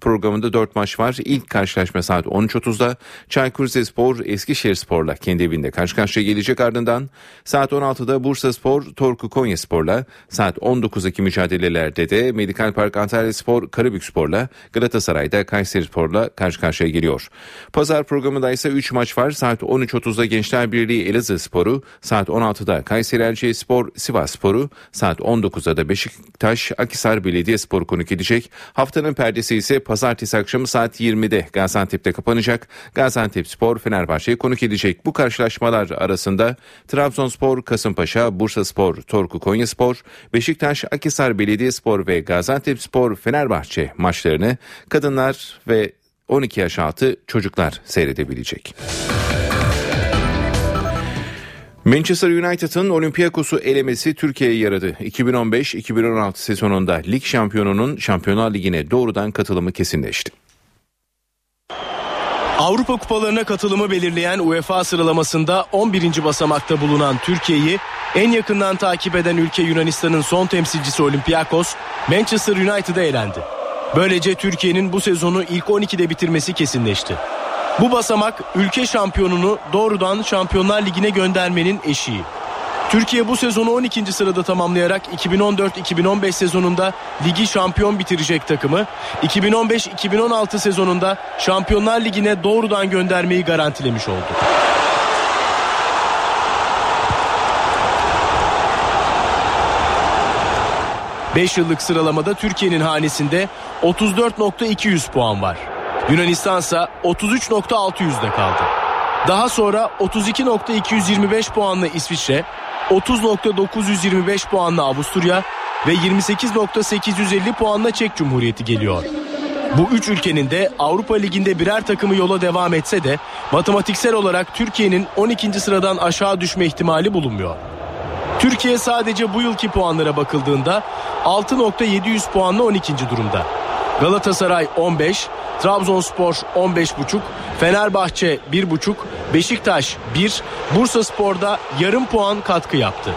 programında 4 maç var. İlk karşılaşma saat 13.30'da Çaykur Rizespor Eskişehir Spor'la kendi evinde karşı karşıya gelecek ardından saat 16'da Bursa Spor Torku Konya Spor'la saat 19'daki mücadelelerde de Medikal Park Antalya Spor Karabük Spor'la Galatasaray'da Kayseri Spor'la karşı karşıya geliyor. Pazar programında ise 3 maç var. Saat 13.30'da Gençler Birliği Elazığ Sporu, saat 16'da Kayseri Erciyes Spor Sivas Sporu, saat 19'da da Beşiktaş Akisar Belediye Sporu konuk edecek. Haftanın perdesi ise pazartesi akşamı saat 20'de Gaziantep'te kapanacak. Gaziantep Spor Fenerbahçe'yi konuk edecek. Bu karşılaşmalar arasında Trabzonspor Kasımpaşa, Bursa Spor, Torku Konya Spor, Beşiktaş Akisar Belediye Spor ve Gaziantep Spor Fenerbahçe maçlarını kadınlar ve 12 yaş altı çocuklar seyredebilecek. Manchester United'ın Olympiakos'u elemesi Türkiye'ye yaradı. 2015-2016 sezonunda lig şampiyonunun Şampiyonlar Ligi'ne doğrudan katılımı kesinleşti. Avrupa kupalarına katılımı belirleyen UEFA sıralamasında 11. basamakta bulunan Türkiye'yi en yakından takip eden ülke Yunanistan'ın son temsilcisi Olympiakos, Manchester United'a elendi. Böylece Türkiye'nin bu sezonu ilk 12'de bitirmesi kesinleşti. Bu basamak ülke şampiyonunu doğrudan Şampiyonlar Ligi'ne göndermenin eşiği. Türkiye bu sezonu 12. sırada tamamlayarak 2014-2015 sezonunda ligi şampiyon bitirecek takımı 2015-2016 sezonunda Şampiyonlar Ligi'ne doğrudan göndermeyi garantilemiş oldu. Beş yıllık sıralamada Türkiye'nin hanesinde 34.200 puan var. Yunanistan ise 33.600'de kaldı. Daha sonra 32.225 puanla İsviçre, 30.925 puanla Avusturya ve 28.850 puanla Çek Cumhuriyeti geliyor. Bu üç ülkenin de Avrupa Ligi'nde birer takımı yola devam etse de matematiksel olarak Türkiye'nin 12. sıradan aşağı düşme ihtimali bulunmuyor. Türkiye sadece bu yılki puanlara bakıldığında 6.700 puanla 12. durumda. Galatasaray 15, Trabzonspor 15.5, Fenerbahçe 1.5, Beşiktaş 1, Bursa Spor'da yarım puan katkı yaptı.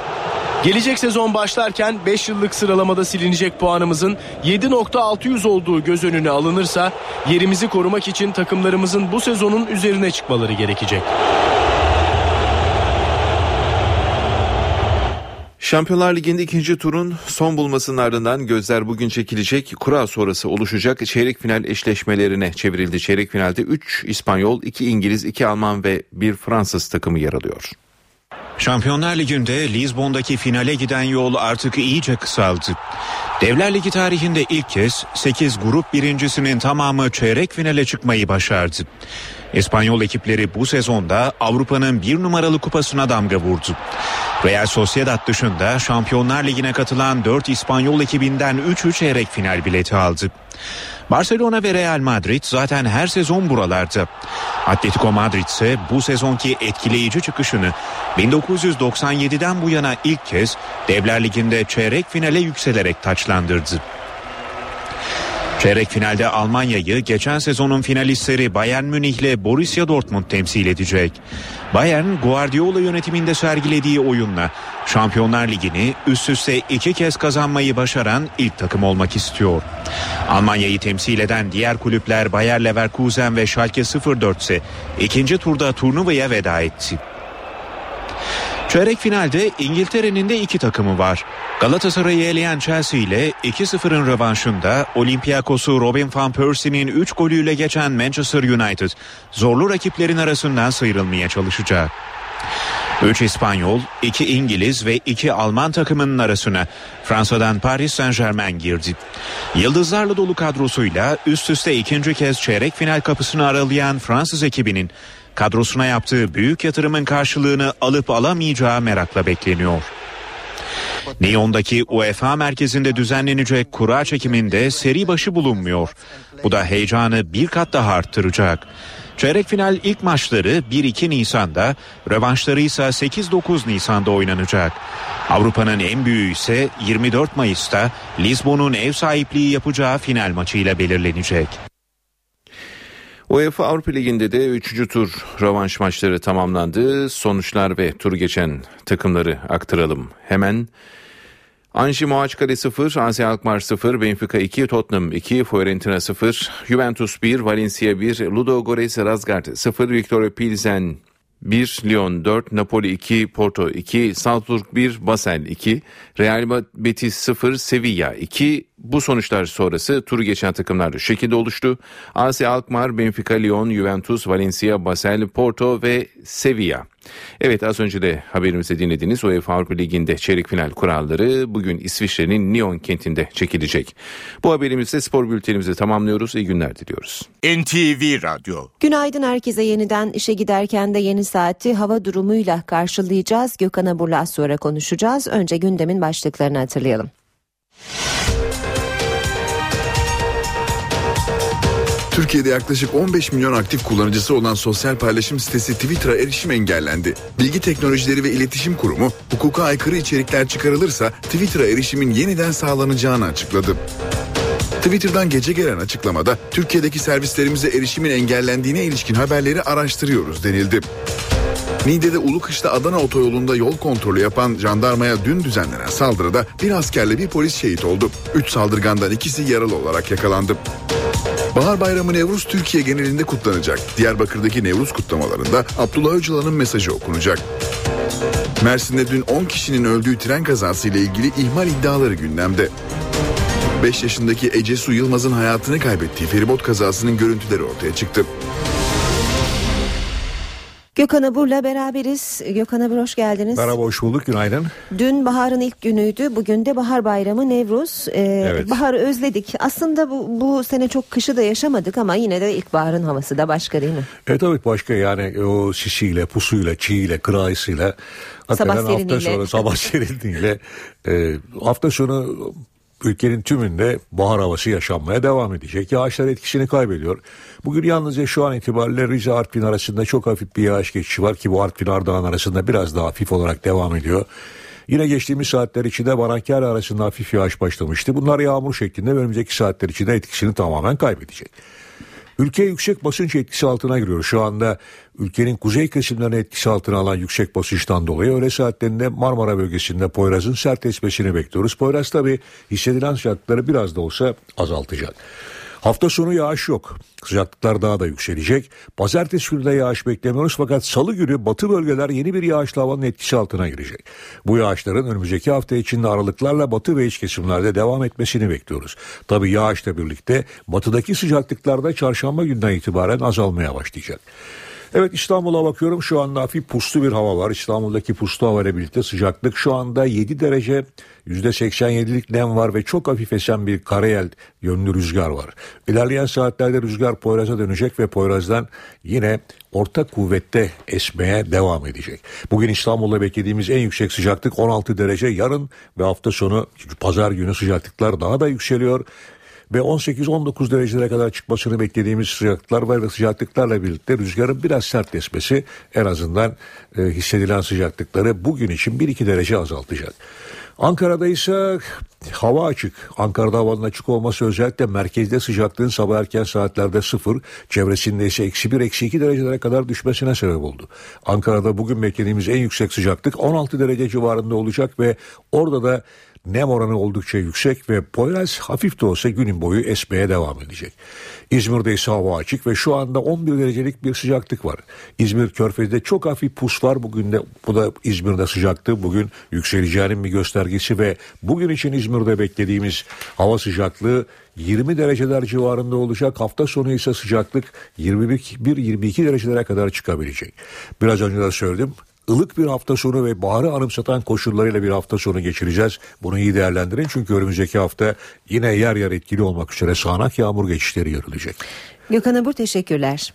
Gelecek sezon başlarken 5 yıllık sıralamada silinecek puanımızın 7.600 olduğu göz önüne alınırsa yerimizi korumak için takımlarımızın bu sezonun üzerine çıkmaları gerekecek. Şampiyonlar Ligi'nde ikinci turun son bulmasının ardından gözler bugün çekilecek kura sonrası oluşacak çeyrek final eşleşmelerine çevrildi. Çeyrek finalde 3 İspanyol, 2 İngiliz, 2 Alman ve 1 Fransız takımı yer alıyor. Şampiyonlar Ligi'nde Lizbon'daki finale giden yol artık iyice kısaldı. Devler Ligi tarihinde ilk kez 8 grup birincisinin tamamı çeyrek finale çıkmayı başardı. İspanyol ekipleri bu sezonda Avrupa'nın bir numaralı kupasına damga vurdu. Real Sociedad dışında Şampiyonlar Ligi'ne katılan 4 İspanyol ekibinden 3'ü çeyrek final bileti aldı. Barcelona ve Real Madrid zaten her sezon buralarda. Atletico Madrid ise bu sezonki etkileyici çıkışını 1997'den bu yana ilk kez Devler Ligi'nde çeyrek finale yükselerek taçlandırdı. Çeyrek finalde Almanya'yı geçen sezonun finalistleri Bayern Münih ile Borussia Dortmund temsil edecek. Bayern Guardiola yönetiminde sergilediği oyunla Şampiyonlar Ligi'ni üst üste iki kez kazanmayı başaran ilk takım olmak istiyor. Almanya'yı temsil eden diğer kulüpler Bayer Leverkusen ve Schalke 04 ise ikinci turda turnuvaya veda etti. Çeyrek finalde İngiltere'nin de iki takımı var. Galatasaray'ı eleyen Chelsea ile 2-0'ın rövanşında Olympiakos'u Robin van Persie'nin 3 golüyle geçen Manchester United zorlu rakiplerin arasından sıyrılmaya çalışacak. 3 İspanyol, 2 İngiliz ve 2 Alman takımının arasına Fransa'dan Paris Saint Germain girdi. Yıldızlarla dolu kadrosuyla üst üste ikinci kez çeyrek final kapısını aralayan Fransız ekibinin kadrosuna yaptığı büyük yatırımın karşılığını alıp alamayacağı merakla bekleniyor. Lyon'daki UEFA merkezinde düzenlenecek kura çekiminde seri başı bulunmuyor. Bu da heyecanı bir kat daha arttıracak. Çeyrek final ilk maçları 1-2 Nisan'da, rövanşları ise 8-9 Nisan'da oynanacak. Avrupa'nın en büyüğü ise 24 Mayıs'ta Lisbon'un ev sahipliği yapacağı final maçıyla belirlenecek. UEFA Avrupa Ligi'nde de 3. tur rövanş maçları tamamlandı. Sonuçlar ve tur geçen takımları aktaralım. Hemen Anji Moaçkale 0, AZ Alkmaar 0, Benfica 2, Tottenham 2, Fiorentina 0, Juventus 1, Valencia 1, Ludo Goretz Razgrad 0, Victoria Pilsen 1, Lyon 4, Napoli 2, Porto 2, Salzburg 1, Basel 2, Real Betis 0, Sevilla 2. Bu sonuçlar sonrası turu geçen takımlar şekilde oluştu. AS Alkmaar, Benfica, Lyon, Juventus, Valencia, Basel, Porto ve Sevilla. Evet az önce de haberimizde dinlediğiniz UEFA Avrupa Ligi'nde çeyrek final kuralları bugün İsviçre'nin Nyon kentinde çekilecek. Bu haberimizde spor bültenimizi tamamlıyoruz. İyi günler diliyoruz. NTV Radyo Günaydın herkese yeniden işe giderken de yeni saati hava durumuyla karşılayacağız. Gökhan Abur'la az sonra konuşacağız. Önce gündemin başlıklarını hatırlayalım. Türkiye'de yaklaşık 15 milyon aktif kullanıcısı olan sosyal paylaşım sitesi Twitter'a erişim engellendi. Bilgi Teknolojileri ve İletişim Kurumu hukuka aykırı içerikler çıkarılırsa Twitter'a erişimin yeniden sağlanacağını açıkladı. Twitter'dan gece gelen açıklamada Türkiye'deki servislerimize erişimin engellendiğine ilişkin haberleri araştırıyoruz denildi. Niğde'de Ulukış'ta Adana otoyolunda yol kontrolü yapan jandarmaya dün düzenlenen saldırıda bir askerle bir polis şehit oldu. Üç saldırgandan ikisi yaralı olarak yakalandı. Bahar Bayramı Nevruz Türkiye genelinde kutlanacak. Diyarbakır'daki Nevruz kutlamalarında Abdullah Öcalan'ın mesajı okunacak. Mersin'de dün 10 kişinin öldüğü tren kazası ile ilgili ihmal iddiaları gündemde. 5 yaşındaki Ece Su Yılmaz'ın hayatını kaybettiği feribot kazasının görüntüleri ortaya çıktı. Gökhan Abur'la beraberiz. Gökhan Abur hoş geldiniz. Merhaba hoş bulduk günaydın. Dün baharın ilk günüydü. Bugün de bahar bayramı Nevruz. Ee, Evet. Baharı özledik. Aslında bu, bu sene çok kışı da yaşamadık ama yine de ilkbaharın havası da başka değil mi? Evet evet başka yani o sisiyle, pusuyla, çiğiyle, kırayısıyla. hafta serinliğiyle. sonu sabah serinliğiyle e, hafta sonu ülkenin tümünde bahar havası yaşanmaya devam edecek. Yağışlar etkisini kaybediyor. Bugün yalnızca şu an itibariyle Rize Artvin arasında çok hafif bir yağış geçişi var ki bu Artvin Ardahan arasında biraz daha hafif olarak devam ediyor. Yine geçtiğimiz saatler içinde Barankari arasında hafif yağış başlamıştı. Bunlar yağmur şeklinde önümüzdeki saatler içinde etkisini tamamen kaybedecek. Ülke yüksek basınç etkisi altına giriyor. Şu anda ülkenin kuzey kesimlerine etkisi altına alan yüksek basınçtan dolayı öğle saatlerinde Marmara bölgesinde Poyraz'ın sert esmesini bekliyoruz. Poyraz tabi hissedilen sıcaklıkları biraz da olsa azaltacak. Hafta sonu yağış yok. Sıcaklıklar daha da yükselecek. Pazartesi günü de yağış beklemiyoruz fakat salı günü batı bölgeler yeni bir yağışlı havanın etkisi altına girecek. Bu yağışların önümüzdeki hafta içinde aralıklarla batı ve iç kesimlerde devam etmesini bekliyoruz. Tabi yağışla birlikte batıdaki sıcaklıklar da çarşamba günden itibaren azalmaya başlayacak. Evet İstanbul'a bakıyorum şu anda hafif puslu bir hava var. İstanbul'daki puslu hava ile birlikte sıcaklık şu anda 7 derece %87'lik nem var ve çok hafif esen bir karayel yönlü rüzgar var. İlerleyen saatlerde rüzgar Poyraz'a dönecek ve Poyraz'dan yine orta kuvvette esmeye devam edecek. Bugün İstanbul'da beklediğimiz en yüksek sıcaklık 16 derece. Yarın ve hafta sonu pazar günü sıcaklıklar daha da yükseliyor ve 18-19 derecelere kadar çıkmasını beklediğimiz sıcaklıklar var ve sıcaklıklarla birlikte rüzgarın biraz sert esmesi en azından e, hissedilen sıcaklıkları bugün için 1-2 derece azaltacak. Ankara'da ise hava açık. Ankara'da havanın açık olması özellikle merkezde sıcaklığın sabah erken saatlerde sıfır, çevresinde ise eksi bir, eksi iki derecelere kadar düşmesine sebep oldu. Ankara'da bugün beklediğimiz en yüksek sıcaklık 16 derece civarında olacak ve orada da nem oranı oldukça yüksek ve Poyraz hafif de olsa günün boyu esmeye devam edecek. İzmir'de ise hava açık ve şu anda 11 derecelik bir sıcaklık var. İzmir Körfezi'de çok hafif pus var. Bugün de bu da İzmir'de sıcaklığı bugün yükseleceğinin bir göstergesi ve bugün için İzmir'de beklediğimiz hava sıcaklığı 20 dereceler civarında olacak. Hafta sonu ise sıcaklık 21-22 derecelere kadar çıkabilecek. Biraz önce de söyledim ılık bir hafta sonu ve baharı anımsatan koşullarıyla bir hafta sonu geçireceğiz. Bunu iyi değerlendirin çünkü önümüzdeki hafta yine yer yer etkili olmak üzere sağanak yağmur geçişleri görülecek. Gökhan Abur teşekkürler.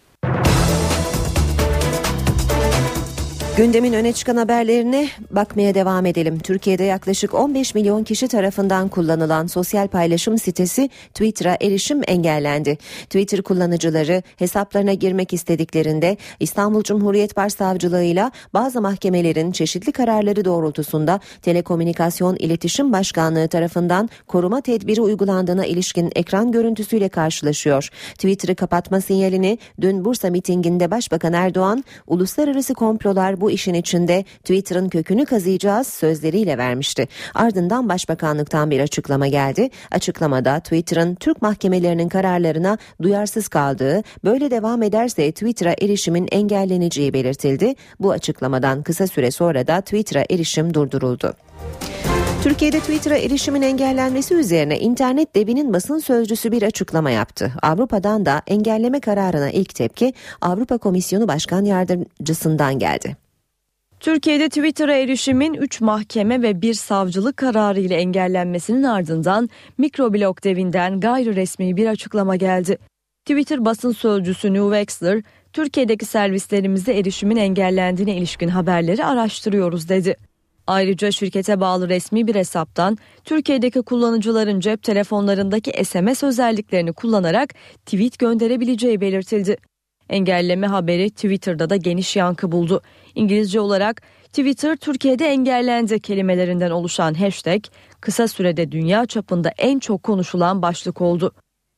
Gündemin öne çıkan haberlerine bakmaya devam edelim. Türkiye'de yaklaşık 15 milyon kişi tarafından kullanılan sosyal paylaşım sitesi Twitter'a erişim engellendi. Twitter kullanıcıları hesaplarına girmek istediklerinde İstanbul Cumhuriyet Başsavcılığıyla bazı mahkemelerin çeşitli kararları doğrultusunda Telekomünikasyon İletişim Başkanlığı tarafından koruma tedbiri uygulandığına ilişkin ekran görüntüsüyle karşılaşıyor. Twitter'ı kapatma sinyalini dün Bursa mitinginde Başbakan Erdoğan uluslararası komplolar bu işin içinde Twitter'ın kökünü kazıyacağız sözleriyle vermişti. Ardından Başbakanlıktan bir açıklama geldi. Açıklamada Twitter'ın Türk mahkemelerinin kararlarına duyarsız kaldığı, böyle devam ederse Twitter'a erişimin engelleneceği belirtildi. Bu açıklamadan kısa süre sonra da Twitter'a erişim durduruldu. Türkiye'de Twitter'a erişimin engellenmesi üzerine internet devinin basın sözcüsü bir açıklama yaptı. Avrupa'dan da engelleme kararına ilk tepki Avrupa Komisyonu Başkan Yardımcısından geldi. Türkiye'de Twitter'a erişimin 3 mahkeme ve bir savcılık kararı ile engellenmesinin ardından mikroblog devinden gayri resmi bir açıklama geldi. Twitter basın sözcüsü New Wexler, Türkiye'deki servislerimizde erişimin engellendiğine ilişkin haberleri araştırıyoruz dedi. Ayrıca şirkete bağlı resmi bir hesaptan Türkiye'deki kullanıcıların cep telefonlarındaki SMS özelliklerini kullanarak tweet gönderebileceği belirtildi. Engelleme haberi Twitter'da da geniş yankı buldu. İngilizce olarak Twitter Türkiye'de engellendi kelimelerinden oluşan hashtag kısa sürede dünya çapında en çok konuşulan başlık oldu.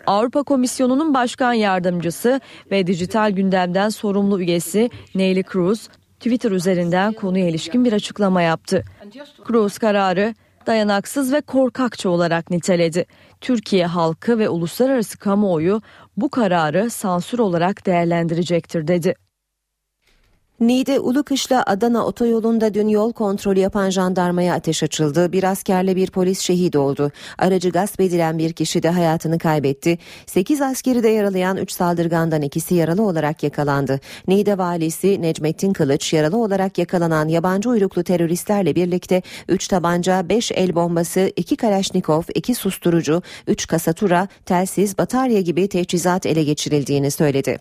Avrupa Komisyonu'nun başkan yardımcısı ve dijital gündemden sorumlu üyesi Neil Cruz Twitter üzerinden konuya ilişkin bir açıklama yaptı. Cruz kararı dayanaksız ve korkakça olarak niteledi. Türkiye halkı ve uluslararası kamuoyu bu kararı sansür olarak değerlendirecektir dedi. Niğde Ulukışla Adana otoyolunda dün yol kontrolü yapan jandarmaya ateş açıldı. Bir askerle bir polis şehit oldu. Aracı gasp edilen bir kişi de hayatını kaybetti. 8 askeri de yaralayan 3 saldırgandan ikisi yaralı olarak yakalandı. Niğde valisi Necmettin Kılıç yaralı olarak yakalanan yabancı uyruklu teröristlerle birlikte 3 tabanca, 5 el bombası, 2 kalaşnikov, 2 susturucu, 3 kasatura, telsiz, batarya gibi teçhizat ele geçirildiğini söyledi.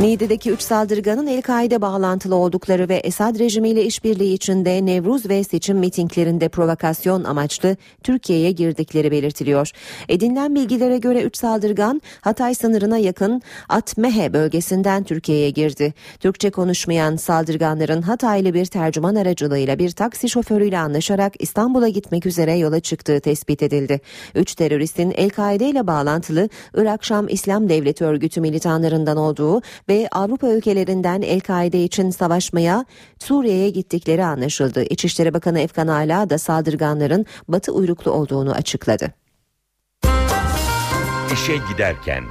Niğde'deki 3 saldırganın El-Kaide bağlantılı oldukları ve Esad rejimiyle işbirliği içinde Nevruz ve seçim mitinglerinde provokasyon amaçlı Türkiye'ye girdikleri belirtiliyor. Edinilen bilgilere göre 3 saldırgan Hatay sınırına yakın Atmehe bölgesinden Türkiye'ye girdi. Türkçe konuşmayan saldırganların Hataylı bir tercüman aracılığıyla bir taksi şoförüyle anlaşarak İstanbul'a gitmek üzere yola çıktığı tespit edildi. 3 teröristin El-Kaide ile bağlantılı Irak Şam İslam Devleti örgütü militanlarından olduğu ve Avrupa ülkelerinden El-Kaide için savaşmaya Suriye'ye gittikleri anlaşıldı. İçişleri Bakanı Efkan Ala da saldırganların Batı uyruklu olduğunu açıkladı. İşe giderken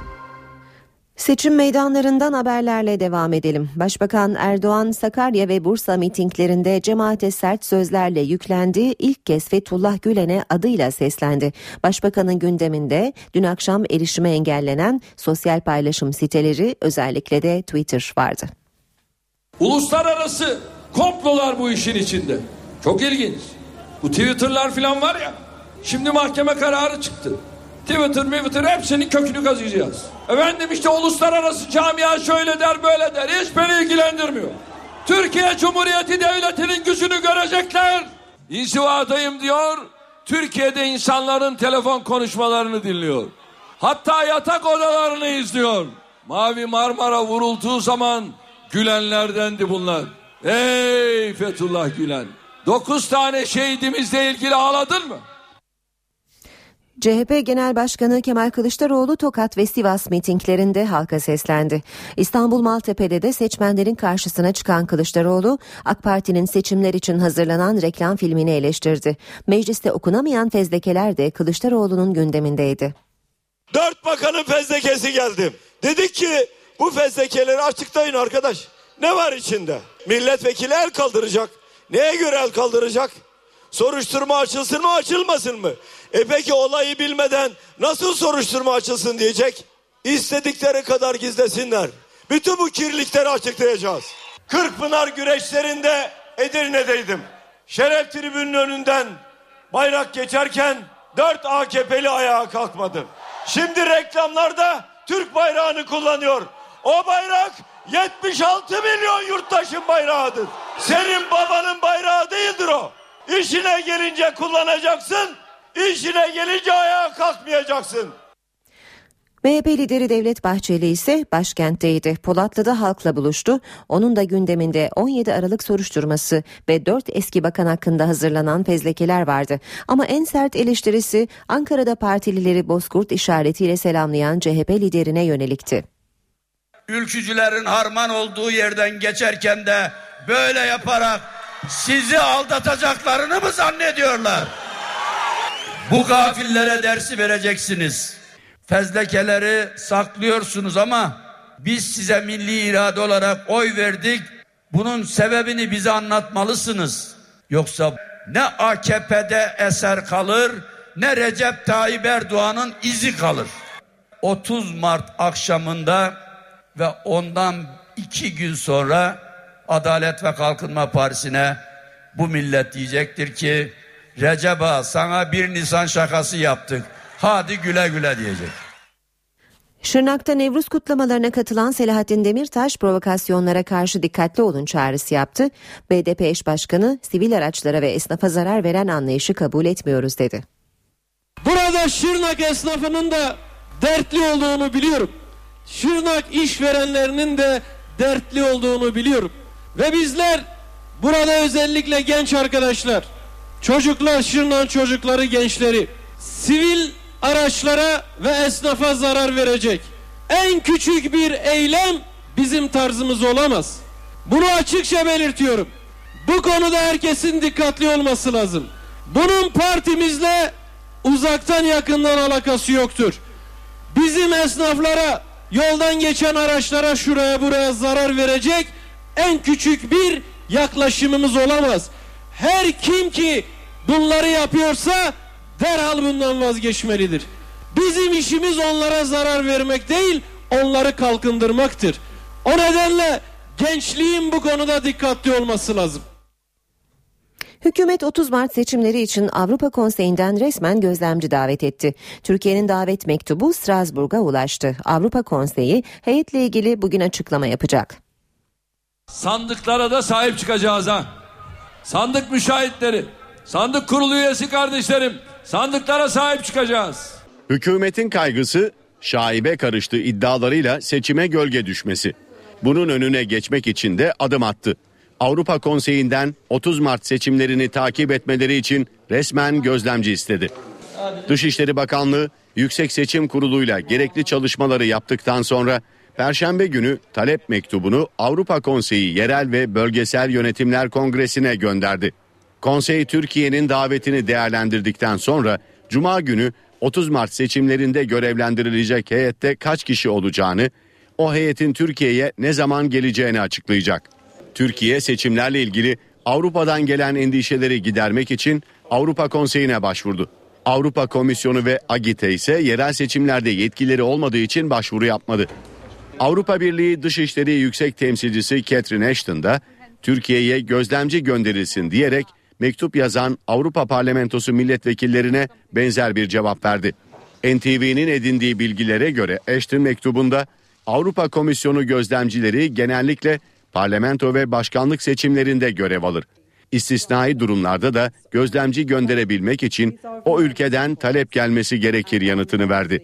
Seçim meydanlarından haberlerle devam edelim. Başbakan Erdoğan Sakarya ve Bursa mitinglerinde cemaate sert sözlerle yüklendi. İlk kez Fethullah Gülen'e adıyla seslendi. Başbakanın gündeminde dün akşam erişime engellenen sosyal paylaşım siteleri özellikle de Twitter vardı. Uluslararası komplolar bu işin içinde. Çok ilginç. Bu Twitter'lar falan var ya. Şimdi mahkeme kararı çıktı. Twitter, Twitter hepsinin kökünü kazıyacağız. Efendim işte uluslararası camia şöyle der böyle der. Hiç beni ilgilendirmiyor. Türkiye Cumhuriyeti Devleti'nin gücünü görecekler. İnzivadayım diyor. Türkiye'de insanların telefon konuşmalarını dinliyor. Hatta yatak odalarını izliyor. Mavi Marmara vurulduğu zaman gülenlerdendi bunlar. Ey Fethullah Gülen. Dokuz tane şehidimizle ilgili ağladın mı? CHP Genel Başkanı Kemal Kılıçdaroğlu Tokat ve Sivas mitinglerinde halka seslendi. İstanbul Maltepe'de de seçmenlerin karşısına çıkan Kılıçdaroğlu AK Parti'nin seçimler için hazırlanan reklam filmini eleştirdi. Mecliste okunamayan fezlekeler de Kılıçdaroğlu'nun gündemindeydi. Dört bakanın fezlekesi geldi. Dedik ki bu fezlekeleri açıklayın arkadaş. Ne var içinde? Milletvekili el kaldıracak. Neye göre el kaldıracak? Soruşturma açılsın mı açılmasın mı? E peki olayı bilmeden nasıl soruşturma açılsın diyecek? İstedikleri kadar gizlesinler. Bütün bu kirlilikleri açıklayacağız. Kırkpınar güreşlerinde Edirne'deydim. Şeref tribünün önünden bayrak geçerken dört AKP'li ayağa kalkmadı. Şimdi reklamlarda Türk bayrağını kullanıyor. O bayrak 76 milyon yurttaşın bayrağıdır. Senin babanın bayrağı değildir o. İşine gelince kullanacaksın, işine gelince ayağa kalkmayacaksın. MHP lideri Devlet Bahçeli ise başkentteydi. Polatlı'da halkla buluştu. Onun da gündeminde 17 Aralık soruşturması ve 4 eski bakan hakkında hazırlanan fezlekeler vardı. Ama en sert eleştirisi Ankara'da partilileri Bozkurt işaretiyle selamlayan CHP liderine yönelikti. Ülkücülerin harman olduğu yerden geçerken de böyle yaparak sizi aldatacaklarını mı zannediyorlar? Bu gafillere dersi vereceksiniz. Fezlekeleri saklıyorsunuz ama biz size milli irade olarak oy verdik. Bunun sebebini bize anlatmalısınız. Yoksa ne AKP'de eser kalır ne Recep Tayyip Erdoğan'ın izi kalır. 30 Mart akşamında ve ondan iki gün sonra Adalet ve Kalkınma Partisi'ne bu millet diyecektir ki Recep Ağa sana bir Nisan şakası yaptık. Hadi güle güle diyecek. Şırnak'ta Nevruz kutlamalarına katılan Selahattin Demirtaş provokasyonlara karşı dikkatli olun çağrısı yaptı. BDP eş başkanı sivil araçlara ve esnafa zarar veren anlayışı kabul etmiyoruz dedi. Burada Şırnak esnafının da dertli olduğunu biliyorum. Şırnak işverenlerinin de dertli olduğunu biliyorum. Ve bizler burada özellikle genç arkadaşlar, çocuklar, Şırnak çocukları, gençleri, sivil araçlara ve esnafa zarar verecek. En küçük bir eylem bizim tarzımız olamaz. Bunu açıkça belirtiyorum. Bu konuda herkesin dikkatli olması lazım. Bunun partimizle uzaktan yakından alakası yoktur. Bizim esnaflara, yoldan geçen araçlara şuraya buraya zarar verecek en küçük bir yaklaşımımız olamaz. Her kim ki bunları yapıyorsa derhal bundan vazgeçmelidir. Bizim işimiz onlara zarar vermek değil, onları kalkındırmaktır. O nedenle gençliğin bu konuda dikkatli olması lazım. Hükümet 30 Mart seçimleri için Avrupa Konseyi'nden resmen gözlemci davet etti. Türkiye'nin davet mektubu Strasbourg'a ulaştı. Avrupa Konseyi heyetle ilgili bugün açıklama yapacak. Sandıklara da sahip çıkacağız ha. Sandık müşahitleri, sandık kurulu üyesi kardeşlerim, sandıklara sahip çıkacağız. Hükümetin kaygısı şaibe karıştığı iddialarıyla seçime gölge düşmesi. Bunun önüne geçmek için de adım attı. Avrupa Konseyi'nden 30 Mart seçimlerini takip etmeleri için resmen gözlemci istedi. Dışişleri Bakanlığı Yüksek Seçim Kurulu'yla gerekli çalışmaları yaptıktan sonra Perşembe günü talep mektubunu Avrupa Konseyi Yerel ve Bölgesel Yönetimler Kongresi'ne gönderdi. Konsey Türkiye'nin davetini değerlendirdikten sonra Cuma günü 30 Mart seçimlerinde görevlendirilecek heyette kaç kişi olacağını, o heyetin Türkiye'ye ne zaman geleceğini açıklayacak. Türkiye seçimlerle ilgili Avrupa'dan gelen endişeleri gidermek için Avrupa Konseyi'ne başvurdu. Avrupa Komisyonu ve AGİTE ise yerel seçimlerde yetkileri olmadığı için başvuru yapmadı. Avrupa Birliği Dışişleri Yüksek Temsilcisi Catherine Ashton da Türkiye'ye gözlemci gönderilsin diyerek mektup yazan Avrupa Parlamentosu milletvekillerine benzer bir cevap verdi. NTV'nin edindiği bilgilere göre Ashton mektubunda Avrupa Komisyonu gözlemcileri genellikle parlamento ve başkanlık seçimlerinde görev alır. İstisnai durumlarda da gözlemci gönderebilmek için o ülkeden talep gelmesi gerekir yanıtını verdi.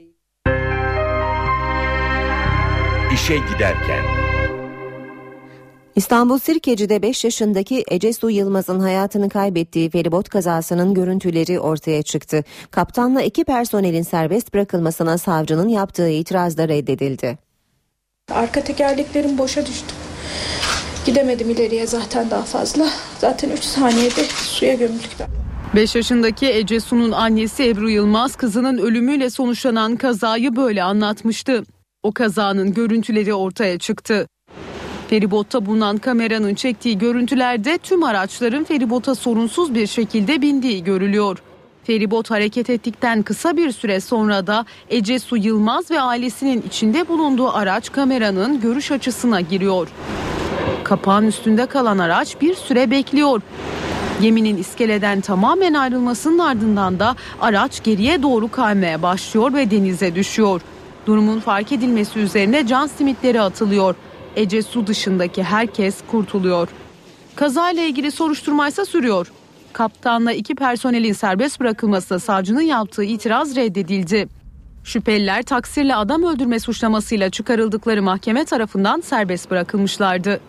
İşe giderken İstanbul Sirkeci'de 5 yaşındaki Ece Su Yılmaz'ın hayatını kaybettiği feribot kazasının görüntüleri ortaya çıktı. Kaptanla iki personelin serbest bırakılmasına savcının yaptığı itiraz da reddedildi. Arka tekerleklerim boşa düştü. Gidemedim ileriye zaten daha fazla. Zaten 3 saniyede suya gömüldük ben. 5 yaşındaki Ece Su'nun annesi Ebru Yılmaz kızının ölümüyle sonuçlanan kazayı böyle anlatmıştı. O kazanın görüntüleri ortaya çıktı. Feribotta bulunan kameranın çektiği görüntülerde tüm araçların feribota sorunsuz bir şekilde bindiği görülüyor. Feribot hareket ettikten kısa bir süre sonra da Ece Su Yılmaz ve ailesinin içinde bulunduğu araç kameranın görüş açısına giriyor. Kapağın üstünde kalan araç bir süre bekliyor. Geminin iskeleden tamamen ayrılmasının ardından da araç geriye doğru kaymaya başlıyor ve denize düşüyor. Durumun fark edilmesi üzerine can simitleri atılıyor. Ece Su dışındaki herkes kurtuluyor. Kazayla ilgili soruşturma ise sürüyor. Kaptanla iki personelin serbest bırakılması savcının yaptığı itiraz reddedildi. Şüpheliler taksirle adam öldürme suçlamasıyla çıkarıldıkları mahkeme tarafından serbest bırakılmışlardı.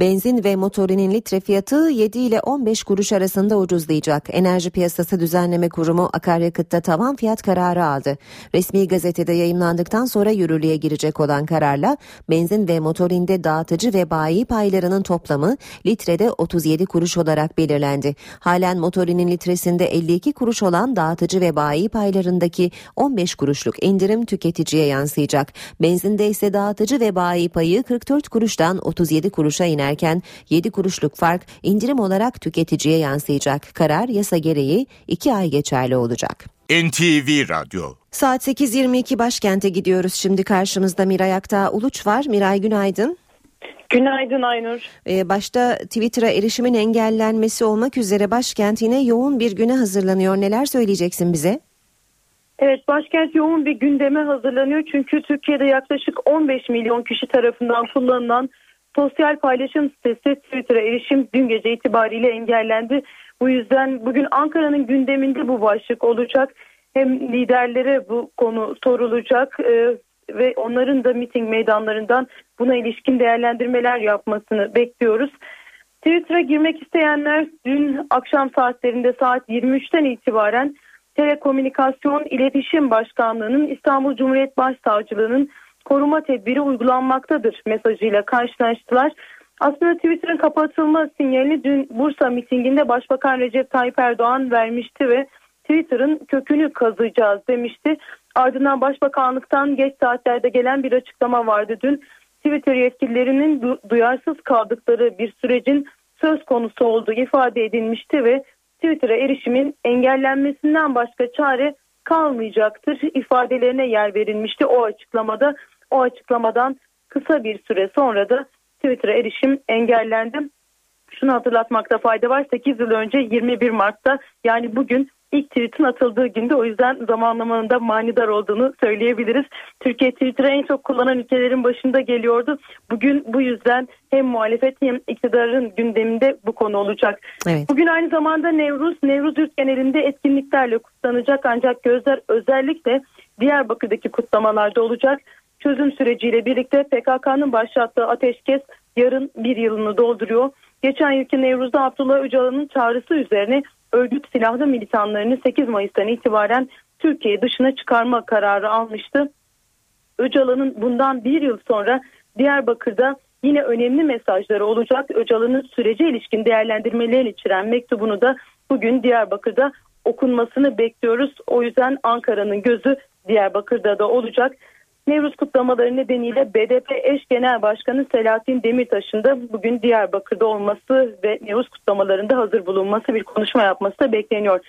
Benzin ve motorinin litre fiyatı 7 ile 15 kuruş arasında ucuzlayacak. Enerji Piyasası Düzenleme Kurumu akaryakıtta tavan fiyat kararı aldı. Resmi gazetede yayımlandıktan sonra yürürlüğe girecek olan kararla benzin ve motorinde dağıtıcı ve bayi paylarının toplamı litrede 37 kuruş olarak belirlendi. Halen motorinin litresinde 52 kuruş olan dağıtıcı ve bayi paylarındaki 15 kuruşluk indirim tüketiciye yansıyacak. Benzinde ise dağıtıcı ve bayi payı 44 kuruştan 37 kuruşa iner ederken 7 kuruşluk fark indirim olarak tüketiciye yansıyacak. Karar yasa gereği 2 ay geçerli olacak. NTV Radyo Saat 8.22 başkente gidiyoruz. Şimdi karşımızda Miray Aktağ Uluç var. Miray günaydın. Günaydın Aynur. Ee, başta Twitter'a erişimin engellenmesi olmak üzere başkent yine yoğun bir güne hazırlanıyor. Neler söyleyeceksin bize? Evet başkent yoğun bir gündeme hazırlanıyor. Çünkü Türkiye'de yaklaşık 15 milyon kişi tarafından kullanılan sosyal paylaşım sitesi Twitter'a erişim dün gece itibariyle engellendi. Bu yüzden bugün Ankara'nın gündeminde bu başlık olacak. Hem liderlere bu konu sorulacak e, ve onların da miting meydanlarından buna ilişkin değerlendirmeler yapmasını bekliyoruz. Twitter'a girmek isteyenler dün akşam saatlerinde saat 23'ten itibaren Telekomünikasyon İletişim Başkanlığı'nın İstanbul Cumhuriyet Başsavcılığı'nın koruma tedbiri uygulanmaktadır mesajıyla karşılaştılar. Aslında Twitter'ın kapatılma sinyalini dün Bursa mitinginde Başbakan Recep Tayyip Erdoğan vermişti ve Twitter'ın kökünü kazıyacağız demişti. Ardından Başbakanlıktan geç saatlerde gelen bir açıklama vardı dün. Twitter yetkililerinin duyarsız kaldıkları bir sürecin söz konusu olduğu ifade edilmişti ve Twitter'a erişimin engellenmesinden başka çare kalmayacaktır ifadelerine yer verilmişti o açıklamada. O açıklamadan kısa bir süre sonra da Twitter'a erişim engellendi. Şunu hatırlatmakta fayda var. 8 yıl önce 21 Mart'ta yani bugün ilk tweet'in atıldığı günde o yüzden zamanlamanın da manidar olduğunu söyleyebiliriz. Türkiye Twitter'ı en çok kullanan ülkelerin başında geliyordu. Bugün bu yüzden hem muhalefet hem iktidarın gündeminde bu konu olacak. Evet. Bugün aynı zamanda Nevruz, Nevruz yurt genelinde etkinliklerle kutlanacak ancak gözler özellikle Diyarbakır'daki kutlamalarda olacak. Çözüm süreciyle birlikte PKK'nın başlattığı ateşkes yarın bir yılını dolduruyor. Geçen yılki Nevruz'da Abdullah Öcalan'ın çağrısı üzerine örgüt silahlı militanlarını 8 Mayıs'tan itibaren Türkiye dışına çıkarma kararı almıştı. Öcalan'ın bundan bir yıl sonra Diyarbakır'da yine önemli mesajları olacak. Öcalan'ın sürece ilişkin değerlendirmelerini içeren mektubunu da bugün Diyarbakır'da okunmasını bekliyoruz. O yüzden Ankara'nın gözü Diyarbakır'da da olacak. Nevruz kutlamaları nedeniyle BDP eş genel başkanı Selahattin Demirtaş'ın da bugün Diyarbakır'da olması ve Nevruz kutlamalarında hazır bulunması bir konuşma yapması da bekleniyor.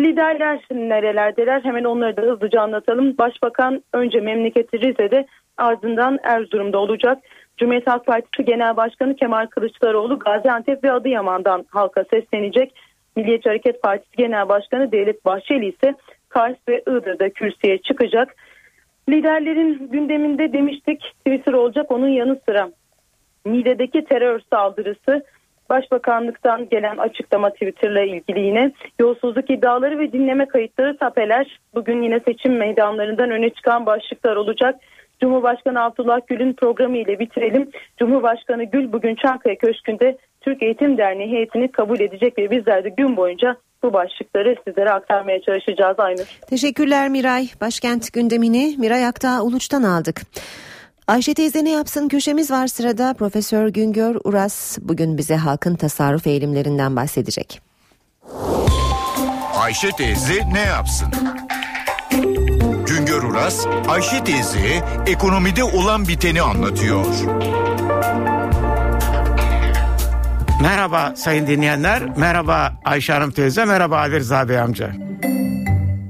Liderler nerelerdeler hemen onları da hızlıca anlatalım. Başbakan önce memleketi Rize'de ardından Erzurum'da olacak. Cumhuriyet Halk Partisi Genel Başkanı Kemal Kılıçdaroğlu Gaziantep ve Adıyaman'dan halka seslenecek. Milliyetçi Hareket Partisi Genel Başkanı Devlet Bahçeli ise Kars ve Iğdır'da kürsüye çıkacak. Liderlerin gündeminde demiştik Twitter olacak onun yanı sıra Niğde'deki terör saldırısı Başbakanlıktan gelen açıklama Twitter'la ilgili yine yolsuzluk iddiaları ve dinleme kayıtları tapeler bugün yine seçim meydanlarından öne çıkan başlıklar olacak. Cumhurbaşkanı Abdullah Gül'ün programı ile bitirelim. Cumhurbaşkanı Gül bugün Çankaya Köşkü'nde Türk Eğitim Derneği heyetini kabul edecek ve bizler de gün boyunca bu başlıkları sizlere aktarmaya çalışacağız aynı. Teşekkürler Miray. Başkent gündemini Miray Aktağ Uluç'tan aldık. Ayşe teyze ne yapsın köşemiz var sırada. Profesör Güngör Uras bugün bize halkın tasarruf eğilimlerinden bahsedecek. Ayşe teyze ne yapsın? Güngör Uras, Ayşe teyze ekonomide olan biteni anlatıyor. Merhaba sayın dinleyenler, merhaba Ayşe Hanım teyze, merhaba Ali Rıza Bey amca.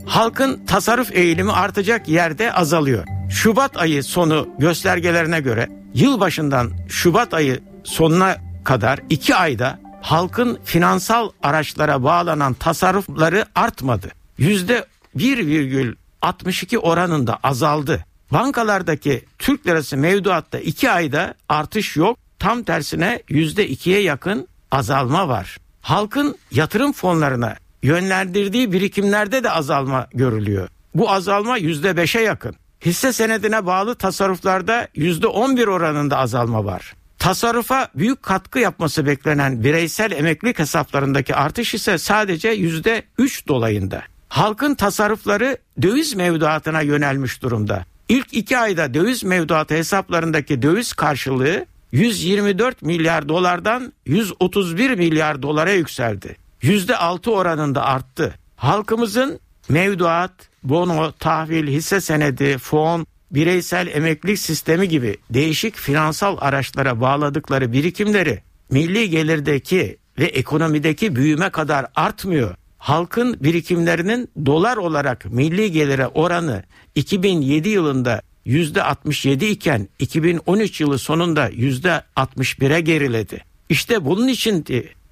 Halkın tasarruf eğilimi artacak yerde azalıyor. Şubat ayı sonu göstergelerine göre yılbaşından Şubat ayı sonuna kadar iki ayda halkın finansal araçlara bağlanan tasarrufları artmadı. Yüzde 1,62 oranında azaldı. bankalardaki Türk lirası mevduatta 2 ayda artış yok. Tam tersine %2'ye yakın azalma var. Halkın yatırım fonlarına yönlendirdiği birikimlerde de azalma görülüyor. Bu azalma %5'e yakın. Hisse senedine bağlı tasarruflarda %11 oranında azalma var. Tasarrufa büyük katkı yapması beklenen bireysel emeklilik hesaplarındaki artış ise sadece %3 dolayında. Halkın tasarrufları döviz mevduatına yönelmiş durumda. İlk iki ayda döviz mevduatı hesaplarındaki döviz karşılığı 124 milyar dolardan 131 milyar dolara yükseldi. %6 oranında arttı. Halkımızın mevduat, bono, tahvil, hisse senedi, fon, bireysel emeklilik sistemi gibi değişik finansal araçlara bağladıkları birikimleri milli gelirdeki ve ekonomideki büyüme kadar artmıyor. Halkın birikimlerinin dolar olarak milli gelire oranı 2007 yılında %67 iken 2013 yılı sonunda %61'e geriledi. İşte bunun için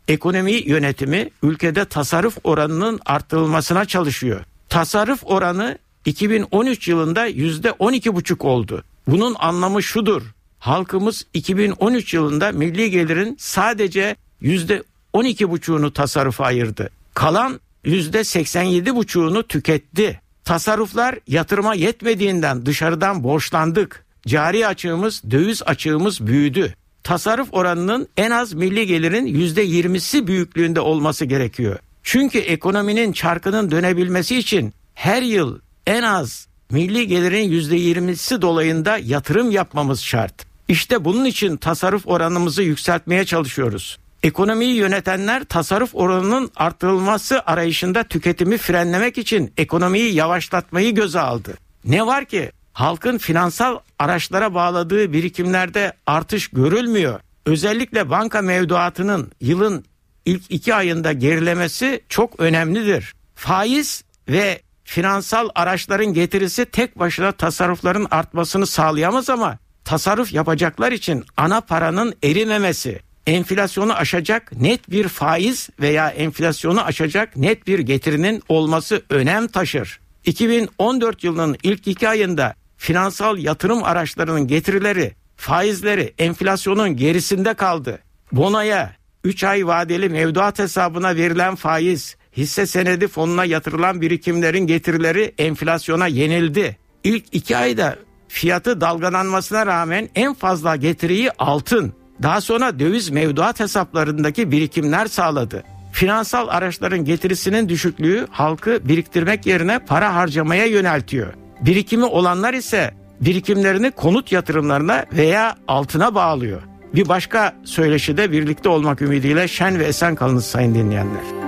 ekonomi yönetimi ülkede tasarruf oranının arttırılmasına çalışıyor. Tasarruf oranı 2013 yılında %12,5 oldu. Bunun anlamı şudur. Halkımız 2013 yılında milli gelirin sadece %12,5'unu tasarrufa ayırdı. Kalan %87,5'unu tüketti. Tasarruflar yatırıma yetmediğinden dışarıdan borçlandık. Cari açığımız, döviz açığımız büyüdü. Tasarruf oranının en az milli gelirin %20'si büyüklüğünde olması gerekiyor. Çünkü ekonominin çarkının dönebilmesi için her yıl en az milli gelirin %20'si dolayında yatırım yapmamız şart. İşte bunun için tasarruf oranımızı yükseltmeye çalışıyoruz. Ekonomiyi yönetenler tasarruf oranının arttırılması arayışında tüketimi frenlemek için ekonomiyi yavaşlatmayı göze aldı. Ne var ki halkın finansal araçlara bağladığı birikimlerde artış görülmüyor. Özellikle banka mevduatının yılın ilk iki ayında gerilemesi çok önemlidir. Faiz ve finansal araçların getirisi tek başına tasarrufların artmasını sağlayamaz ama tasarruf yapacaklar için ana paranın erimemesi, enflasyonu aşacak net bir faiz veya enflasyonu aşacak net bir getirinin olması önem taşır. 2014 yılının ilk iki ayında finansal yatırım araçlarının getirileri, faizleri enflasyonun gerisinde kaldı. Bonoya, 3 ay vadeli mevduat hesabına verilen faiz, hisse senedi fonuna yatırılan birikimlerin getirileri enflasyona yenildi. İlk iki ayda fiyatı dalgalanmasına rağmen en fazla getiriyi altın, daha sonra döviz mevduat hesaplarındaki birikimler sağladı. Finansal araçların getirisinin düşüklüğü halkı biriktirmek yerine para harcamaya yöneltiyor. Birikimi olanlar ise birikimlerini konut yatırımlarına veya altına bağlıyor. Bir başka söyleşide birlikte olmak ümidiyle şen ve esen kalınız sayın dinleyenler.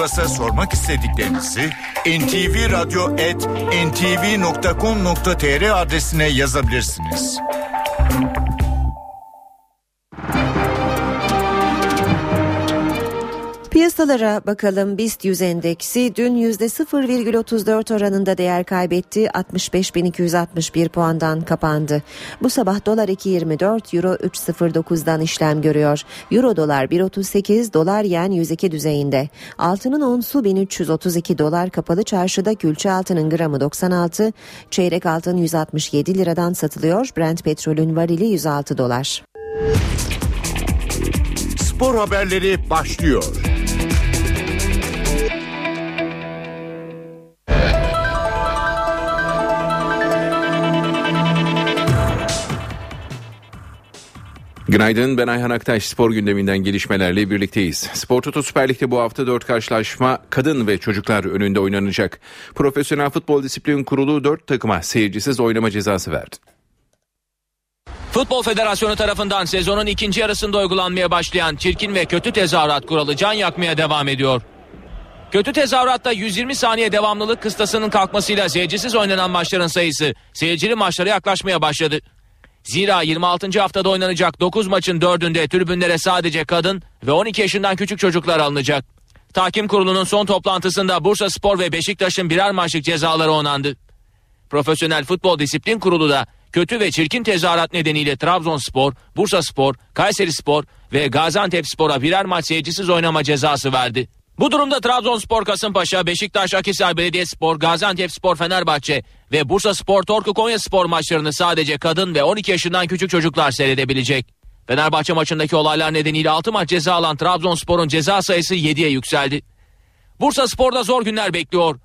Güngör Uras'a sormak istediklerinizi ntvradio.ntv.com.tr adresine yazabilirsiniz. Piyasalara bakalım BIST 100 endeksi dün %0,34 oranında değer kaybetti 65.261 puandan kapandı. Bu sabah dolar 2.24 euro 3.09'dan işlem görüyor. Euro dolar 1.38 dolar yen 102 düzeyinde. Altının onsu 1332 dolar kapalı çarşıda külçe altının gramı 96 çeyrek altın 167 liradan satılıyor. Brent petrolün varili 106 dolar. Spor haberleri başlıyor. Günaydın ben Ayhan Aktaş spor gündeminden gelişmelerle birlikteyiz. Spor Toto Süper Lig'de bu hafta 4 karşılaşma kadın ve çocuklar önünde oynanacak. Profesyonel Futbol Disiplin Kurulu 4 takıma seyircisiz oynama cezası verdi. Futbol Federasyonu tarafından sezonun ikinci yarısında uygulanmaya başlayan çirkin ve kötü tezahürat kuralı can yakmaya devam ediyor. Kötü tezahüratta 120 saniye devamlılık kıstasının kalkmasıyla seyircisiz oynanan maçların sayısı seyircili maçlara yaklaşmaya başladı. Zira 26. haftada oynanacak 9 maçın 4'ünde tribünlere sadece kadın ve 12 yaşından küçük çocuklar alınacak. Tahkim kurulunun son toplantısında Bursa Spor ve Beşiktaş'ın birer maçlık cezaları onandı. Profesyonel Futbol Disiplin Kurulu da kötü ve çirkin tezahürat nedeniyle Trabzonspor, Bursa Spor, Kayseri Spor ve Gaziantep Spor'a birer maç seyircisiz oynama cezası verdi. Bu durumda Trabzonspor, Kasımpaşa, Beşiktaş, Akhisar Belediyespor, Gaziantepspor, Fenerbahçe ve Bursa Spor, Torku Konya Spor maçlarını sadece kadın ve 12 yaşından küçük çocuklar seyredebilecek. Fenerbahçe maçındaki olaylar nedeniyle 6 maç ceza alan Trabzonspor'un ceza sayısı 7'ye yükseldi. Bursa Spor'da zor günler bekliyor.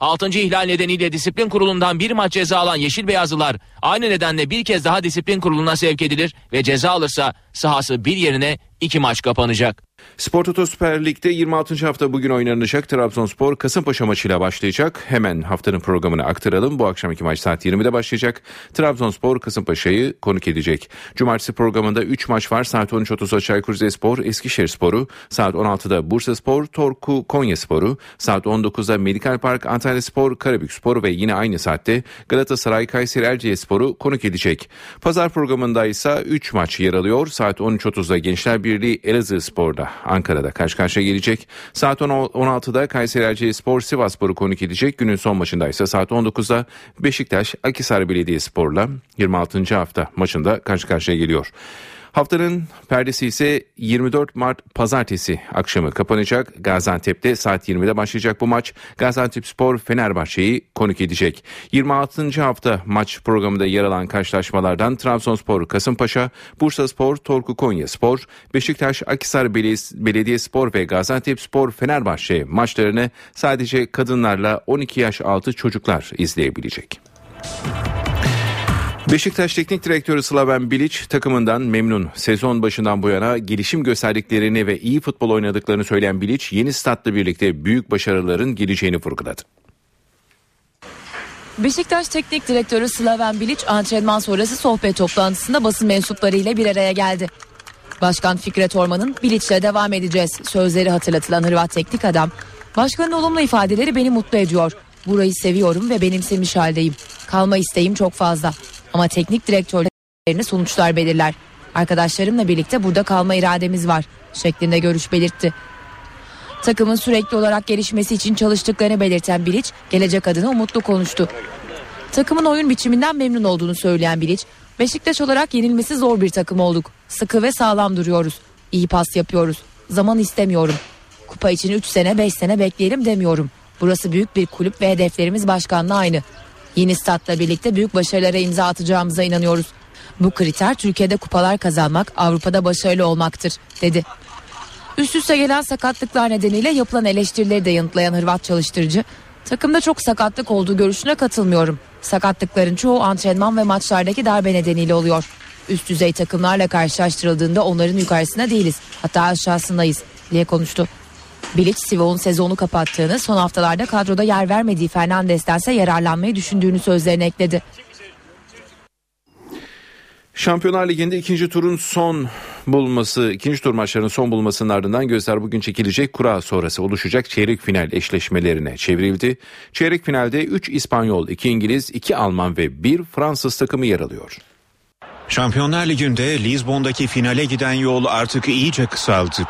6. ihlal nedeniyle disiplin kurulundan bir maç ceza alan Yeşil Beyazlılar aynı nedenle bir kez daha disiplin kuruluna sevk edilir ve ceza alırsa sahası bir yerine iki maç kapanacak. Spor Toto Süper Lig'de 26. hafta bugün oynanacak Trabzonspor Kasımpaşa maçıyla başlayacak. Hemen haftanın programını aktaralım. Bu akşamki maç saat 20'de başlayacak. Trabzonspor Kasımpaşa'yı konuk edecek. Cumartesi programında 3 maç var. Saat 13.30'da Çaykur Rizespor Eskişehir Sporu. Saat 16'da Bursa Spor Torku Konya Sporu. Saat 19'da Medikal Park Antalya Spor Karabük Spor ve yine aynı saatte Galatasaray Kayseri Erciyes Sporu konuk edecek. Pazar programında ise 3 maç yer alıyor. Saat 13.30'da Gençler Birliği Elazığ Spor'da Ankara'da karşı karşıya gelecek. Saat 16'da Kayseri Erciyes Spor Sivas Sporu konuk edecek. Günün son maçında ise saat 19'da Beşiktaş Akisar Belediyespor'la 26. hafta maçında karşı karşıya geliyor. Haftanın perdesi ise 24 Mart pazartesi akşamı kapanacak. Gaziantep'te saat 20'de başlayacak bu maç. Gaziantep Spor Fenerbahçe'yi konuk edecek. 26. hafta maç programında yer alan karşılaşmalardan Trabzonspor Kasımpaşa, Bursa Spor Torku Konya Spor, Beşiktaş Akisar Belediye Spor ve Gaziantep Spor Fenerbahçe maçlarını sadece kadınlarla 12 yaş altı çocuklar izleyebilecek. Beşiktaş Teknik Direktörü Slaven Bilic takımından memnun. Sezon başından bu yana gelişim gösterdiklerini ve iyi futbol oynadıklarını söyleyen Bilic yeni statla birlikte büyük başarıların geleceğini vurguladı. Beşiktaş Teknik Direktörü Slaven Bilic antrenman sonrası sohbet toplantısında basın mensuplarıyla bir araya geldi. Başkan Fikret Orman'ın Bilic'le devam edeceğiz sözleri hatırlatılan Hırvat teknik adam, başkanın olumlu ifadeleri beni mutlu ediyor. Burayı seviyorum ve benimsemiş haldeyim. Kalma isteğim çok fazla. Ama teknik direktörlerini sonuçlar belirler. Arkadaşlarımla birlikte burada kalma irademiz var şeklinde görüş belirtti. Takımın sürekli olarak gelişmesi için çalıştıklarını belirten Bilic gelecek adına umutlu konuştu. Takımın oyun biçiminden memnun olduğunu söyleyen Bilic, Beşiktaş olarak yenilmesi zor bir takım olduk. Sıkı ve sağlam duruyoruz. İyi pas yapıyoruz. Zaman istemiyorum. Kupa için 3 sene 5 sene bekleyelim demiyorum. Burası büyük bir kulüp ve hedeflerimiz başkanla aynı. Yeni statla birlikte büyük başarılara imza atacağımıza inanıyoruz. Bu kriter Türkiye'de kupalar kazanmak, Avrupa'da başarılı olmaktır, dedi. Üst üste gelen sakatlıklar nedeniyle yapılan eleştirileri de yanıtlayan Hırvat çalıştırıcı, takımda çok sakatlık olduğu görüşüne katılmıyorum. Sakatlıkların çoğu antrenman ve maçlardaki darbe nedeniyle oluyor. Üst düzey takımlarla karşılaştırıldığında onların yukarısında değiliz, hatta aşağısındayız, diye konuştu. Bilic Sivok'un sezonu kapattığını son haftalarda kadroda yer vermediği Fernandes'ten ise yararlanmayı düşündüğünü sözlerine ekledi. Şampiyonlar Ligi'nde ikinci turun son bulması, ikinci tur maçlarının son bulmasının ardından gözler bugün çekilecek kura sonrası oluşacak çeyrek final eşleşmelerine çevrildi. Çeyrek finalde 3 İspanyol, 2 İngiliz, 2 Alman ve 1 Fransız takımı yer alıyor. Şampiyonlar Ligi'nde Lizbon'daki finale giden yol artık iyice kısaldı.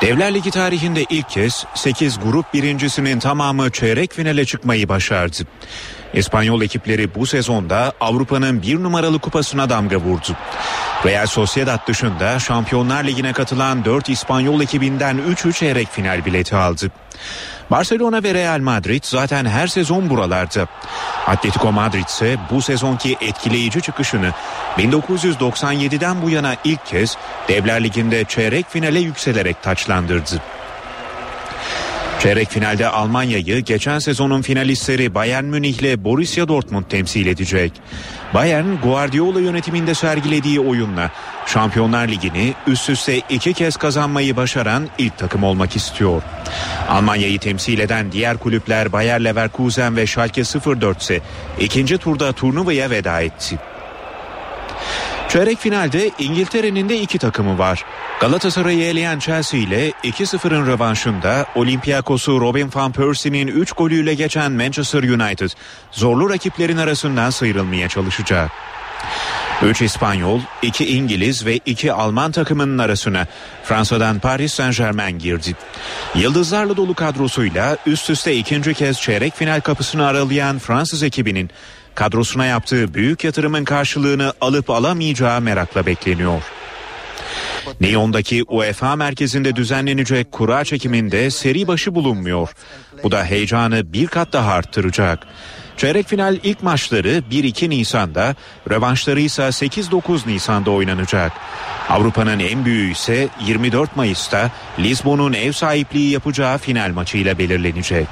Devler Ligi tarihinde ilk kez 8 grup birincisinin tamamı çeyrek finale çıkmayı başardı. İspanyol ekipleri bu sezonda Avrupa'nın bir numaralı kupasına damga vurdu. Real Sociedad dışında Şampiyonlar Ligi'ne katılan 4 İspanyol ekibinden 3'ü çeyrek final bileti aldı. Barcelona ve Real Madrid zaten her sezon buralarda. Atletico Madrid ise bu sezonki etkileyici çıkışını 1997'den bu yana ilk kez Devler Ligi'nde çeyrek finale yükselerek taçlandırdı. Çeyrek finalde Almanya'yı geçen sezonun finalistleri Bayern Münih ile Borussia Dortmund temsil edecek. Bayern Guardiola yönetiminde sergilediği oyunla Şampiyonlar Ligi'ni üst üste iki kez kazanmayı başaran ilk takım olmak istiyor. Almanya'yı temsil eden diğer kulüpler Bayer Leverkusen ve Schalke 04 ise ikinci turda turnuvaya veda etti. Çeyrek finalde İngiltere'nin de iki takımı var. Galatasaray'ı eleyen Chelsea ile 2-0'ın rövanşında Olympiakos'u Robin van Persie'nin 3 golüyle geçen Manchester United zorlu rakiplerin arasından sıyrılmaya çalışacak. 3 İspanyol, 2 İngiliz ve 2 Alman takımının arasına Fransa'dan Paris Saint Germain girdi. Yıldızlarla dolu kadrosuyla üst üste ikinci kez çeyrek final kapısını aralayan Fransız ekibinin kadrosuna yaptığı büyük yatırımın karşılığını alıp alamayacağı merakla bekleniyor. Neon'daki UEFA merkezinde düzenlenecek kura çekiminde seri başı bulunmuyor. Bu da heyecanı bir kat daha arttıracak. Çeyrek final ilk maçları 1-2 Nisan'da, rövanşları ise 8-9 Nisan'da oynanacak. Avrupa'nın en büyüğü ise 24 Mayıs'ta Lisbon'un ev sahipliği yapacağı final maçıyla belirlenecek.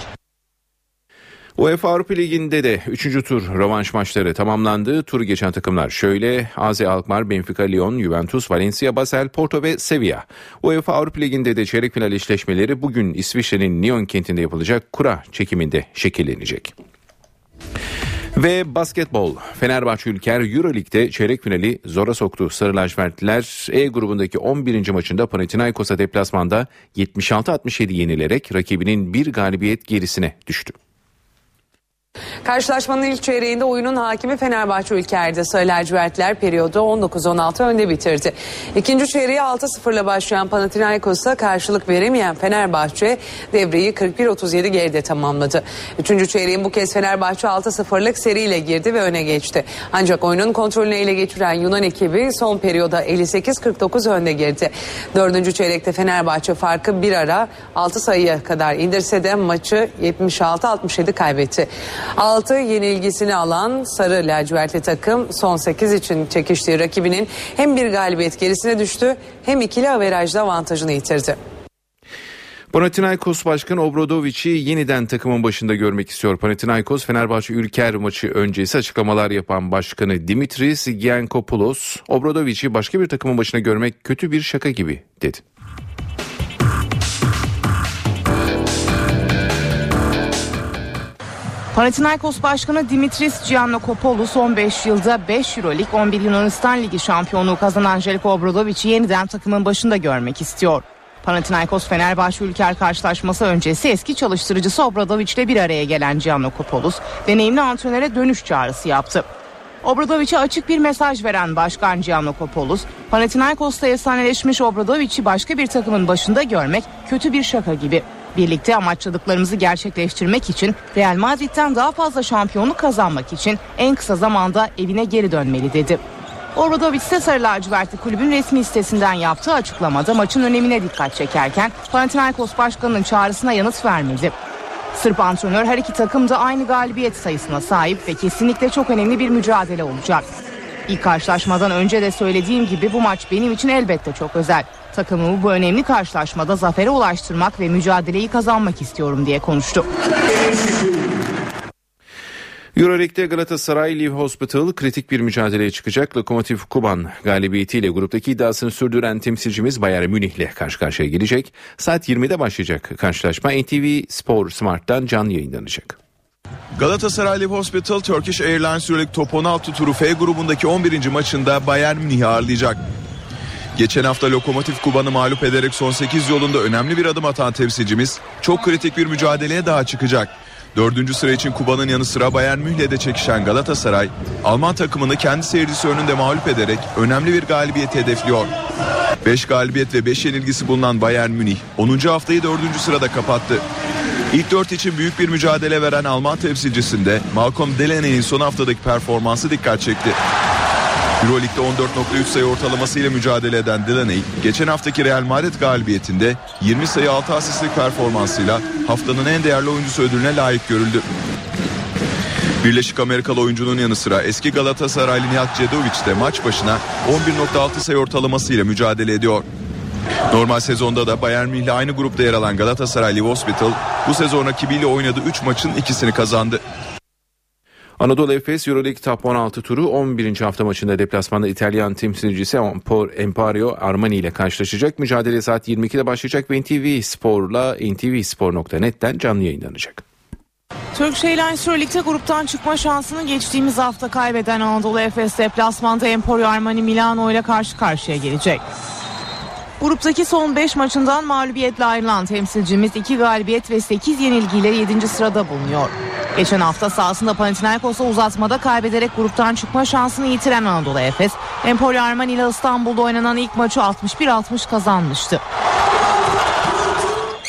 UEFA Avrupa Ligi'nde de 3. tur rövanş maçları tamamlandı. Turu geçen takımlar şöyle. AZ Alkmaar, Benfica, Lyon, Juventus, Valencia, Basel, Porto ve Sevilla. UEFA Avrupa Ligi'nde de çeyrek final eşleşmeleri bugün İsviçre'nin Lyon kentinde yapılacak kura çekiminde şekillenecek. Ve basketbol. Fenerbahçe Ülker Euroleague'de çeyrek finali zora soktu. Sarı lacivertliler E grubundaki 11. maçında Panathinaikos'a deplasmanda 76-67 yenilerek rakibinin bir galibiyet gerisine düştü. Karşılaşmanın ilk çeyreğinde oyunun hakimi Fenerbahçe Ülker'de. Sarı lacivertler periyodu 19-16 önde bitirdi. İkinci çeyreği 6-0'la başlayan Panathinaikos'a karşılık veremeyen Fenerbahçe devreyi 41-37 geride tamamladı. Üçüncü çeyreğin bu kez Fenerbahçe 6-0'lık seriyle girdi ve öne geçti. Ancak oyunun kontrolünü ele geçiren Yunan ekibi son periyoda 58-49 önde girdi. Dördüncü çeyrekte Fenerbahçe farkı bir ara 6 sayıya kadar indirse de maçı 76-67 kaybetti. 6 yenilgisini alan Sarı lacivertli takım son 8 için çekiştiği rakibinin hem bir galibiyet gerisine düştü hem ikili averajda avantajını yitirdi. Panathinaikos Başkanı Obradovic'i yeniden takımın başında görmek istiyor. Panathinaikos Fenerbahçe Ülker maçı öncesi açıklamalar yapan başkanı Dimitris Giankopoulos, Obradovic'i başka bir takımın başına görmek kötü bir şaka gibi dedi. Panathinaikos Başkanı Dimitris Giannakopoulos 15 yılda 5 Euroleague 11 Yunanistan Ligi şampiyonluğu kazanan Jeliko Obradovic'i yeniden takımın başında görmek istiyor. Panathinaikos Fenerbahçe Ülker karşılaşması öncesi eski çalıştırıcısı Obradovic ile bir araya gelen Giannakopoulos deneyimli antrenöre dönüş çağrısı yaptı. Obradovic'e açık bir mesaj veren Başkan Giannakopoulos, Panathinaikos'ta efsaneleşmiş Obradovic'i başka bir takımın başında görmek kötü bir şaka gibi. Birlikte amaçladıklarımızı gerçekleştirmek için Real Madrid'den daha fazla şampiyonluk kazanmak için en kısa zamanda evine geri dönmeli dedi. Obradovic ise Sarı Lacivertli kulübün resmi sitesinden yaptığı açıklamada maçın önemine dikkat çekerken Panathinaikos Başkanı'nın çağrısına yanıt vermedi. Sırp antrenör her iki takım da aynı galibiyet sayısına sahip ve kesinlikle çok önemli bir mücadele olacak. İlk karşılaşmadan önce de söylediğim gibi bu maç benim için elbette çok özel. Takımımı bu önemli karşılaşmada zafere ulaştırmak ve mücadeleyi kazanmak istiyorum diye konuştu. Euroleague'de Galatasaray Live Hospital kritik bir mücadeleye çıkacak. Lokomotiv Kuban galibiyetiyle gruptaki iddiasını sürdüren temsilcimiz Bayern Münih ile karşı karşıya gelecek. Saat 20'de başlayacak karşılaşma NTV Spor Smart'tan canlı yayınlanacak. Galatasaray Live Hospital Turkish Airlines Euroleague Top 16 turu F grubundaki 11. maçında Bayern Münih'i ağırlayacak. Geçen hafta Lokomotiv Kuban'ı mağlup ederek son 8 yolunda önemli bir adım atan temsilcimiz çok kritik bir mücadeleye daha çıkacak. Dördüncü sıra için Kuba'nın yanı sıra Bayern Münih'le de çekişen Galatasaray, Alman takımını kendi seyircisi önünde mağlup ederek önemli bir galibiyeti hedefliyor. 5 galibiyet ve 5 yenilgisi bulunan Bayern Münih 10. haftayı 4. sırada kapattı. İlk 4 için büyük bir mücadele veren Alman temsilcisinde Malcolm Delaney'in son haftadaki performansı dikkat çekti. Euroleague'de 14.3 sayı ortalamasıyla mücadele eden Delaney, geçen haftaki Real Madrid galibiyetinde 20 sayı 6 asistlik performansıyla haftanın en değerli oyuncusu ödülüne layık görüldü. Birleşik Amerikalı oyuncunun yanı sıra eski Galatasaraylı Nihat Cedovic de maç başına 11.6 sayı ortalamasıyla mücadele ediyor. Normal sezonda da Bayern Münih ile aynı grupta yer alan Galatasaray Live Hospital bu sezon rakibiyle oynadığı 3 maçın ikisini kazandı. Anadolu Efes Euroleague Top 16 turu 11. hafta maçında deplasmanda İtalyan temsilcisi Emporio Armani ile karşılaşacak. Mücadele saat 22'de başlayacak ve NTV Spor'la ntvspor.net'ten canlı yayınlanacak. Turkish Airlines Euroleague'de gruptan çıkma şansını geçtiğimiz hafta kaybeden Anadolu Efes deplasmanda Emporio Armani Milano ile karşı karşıya gelecek. Gruptaki son 5 maçından mağlubiyetle ayrılan temsilcimiz 2 galibiyet ve 8 yenilgiyle 7. sırada bulunuyor. Geçen hafta sahasında Panathinaikos'a uzatmada kaybederek gruptan çıkma şansını yitiren Anadolu Efes, Emporio Armani ile İstanbul'da oynanan ilk maçı 61-60 kazanmıştı.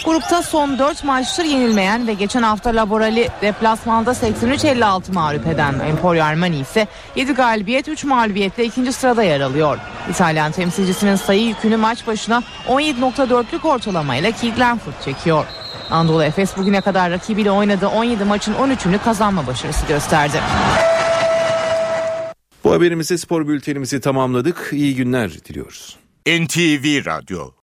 Grupta son 4 maçtır yenilmeyen ve geçen hafta Laborali deplasmanda 83-56 mağlup eden Emporio Armani ise 7 galibiyet 3 mağlubiyetle ikinci sırada yer alıyor. İtalyan temsilcisinin sayı yükünü maç başına 17.4'lük ortalamayla Keith Lanford çekiyor. Anadolu Efes bugüne kadar rakibiyle oynadığı 17 maçın 13'ünü kazanma başarısı gösterdi. Bu haberimizi spor bültenimizi tamamladık. İyi günler diliyoruz. NTV Radyo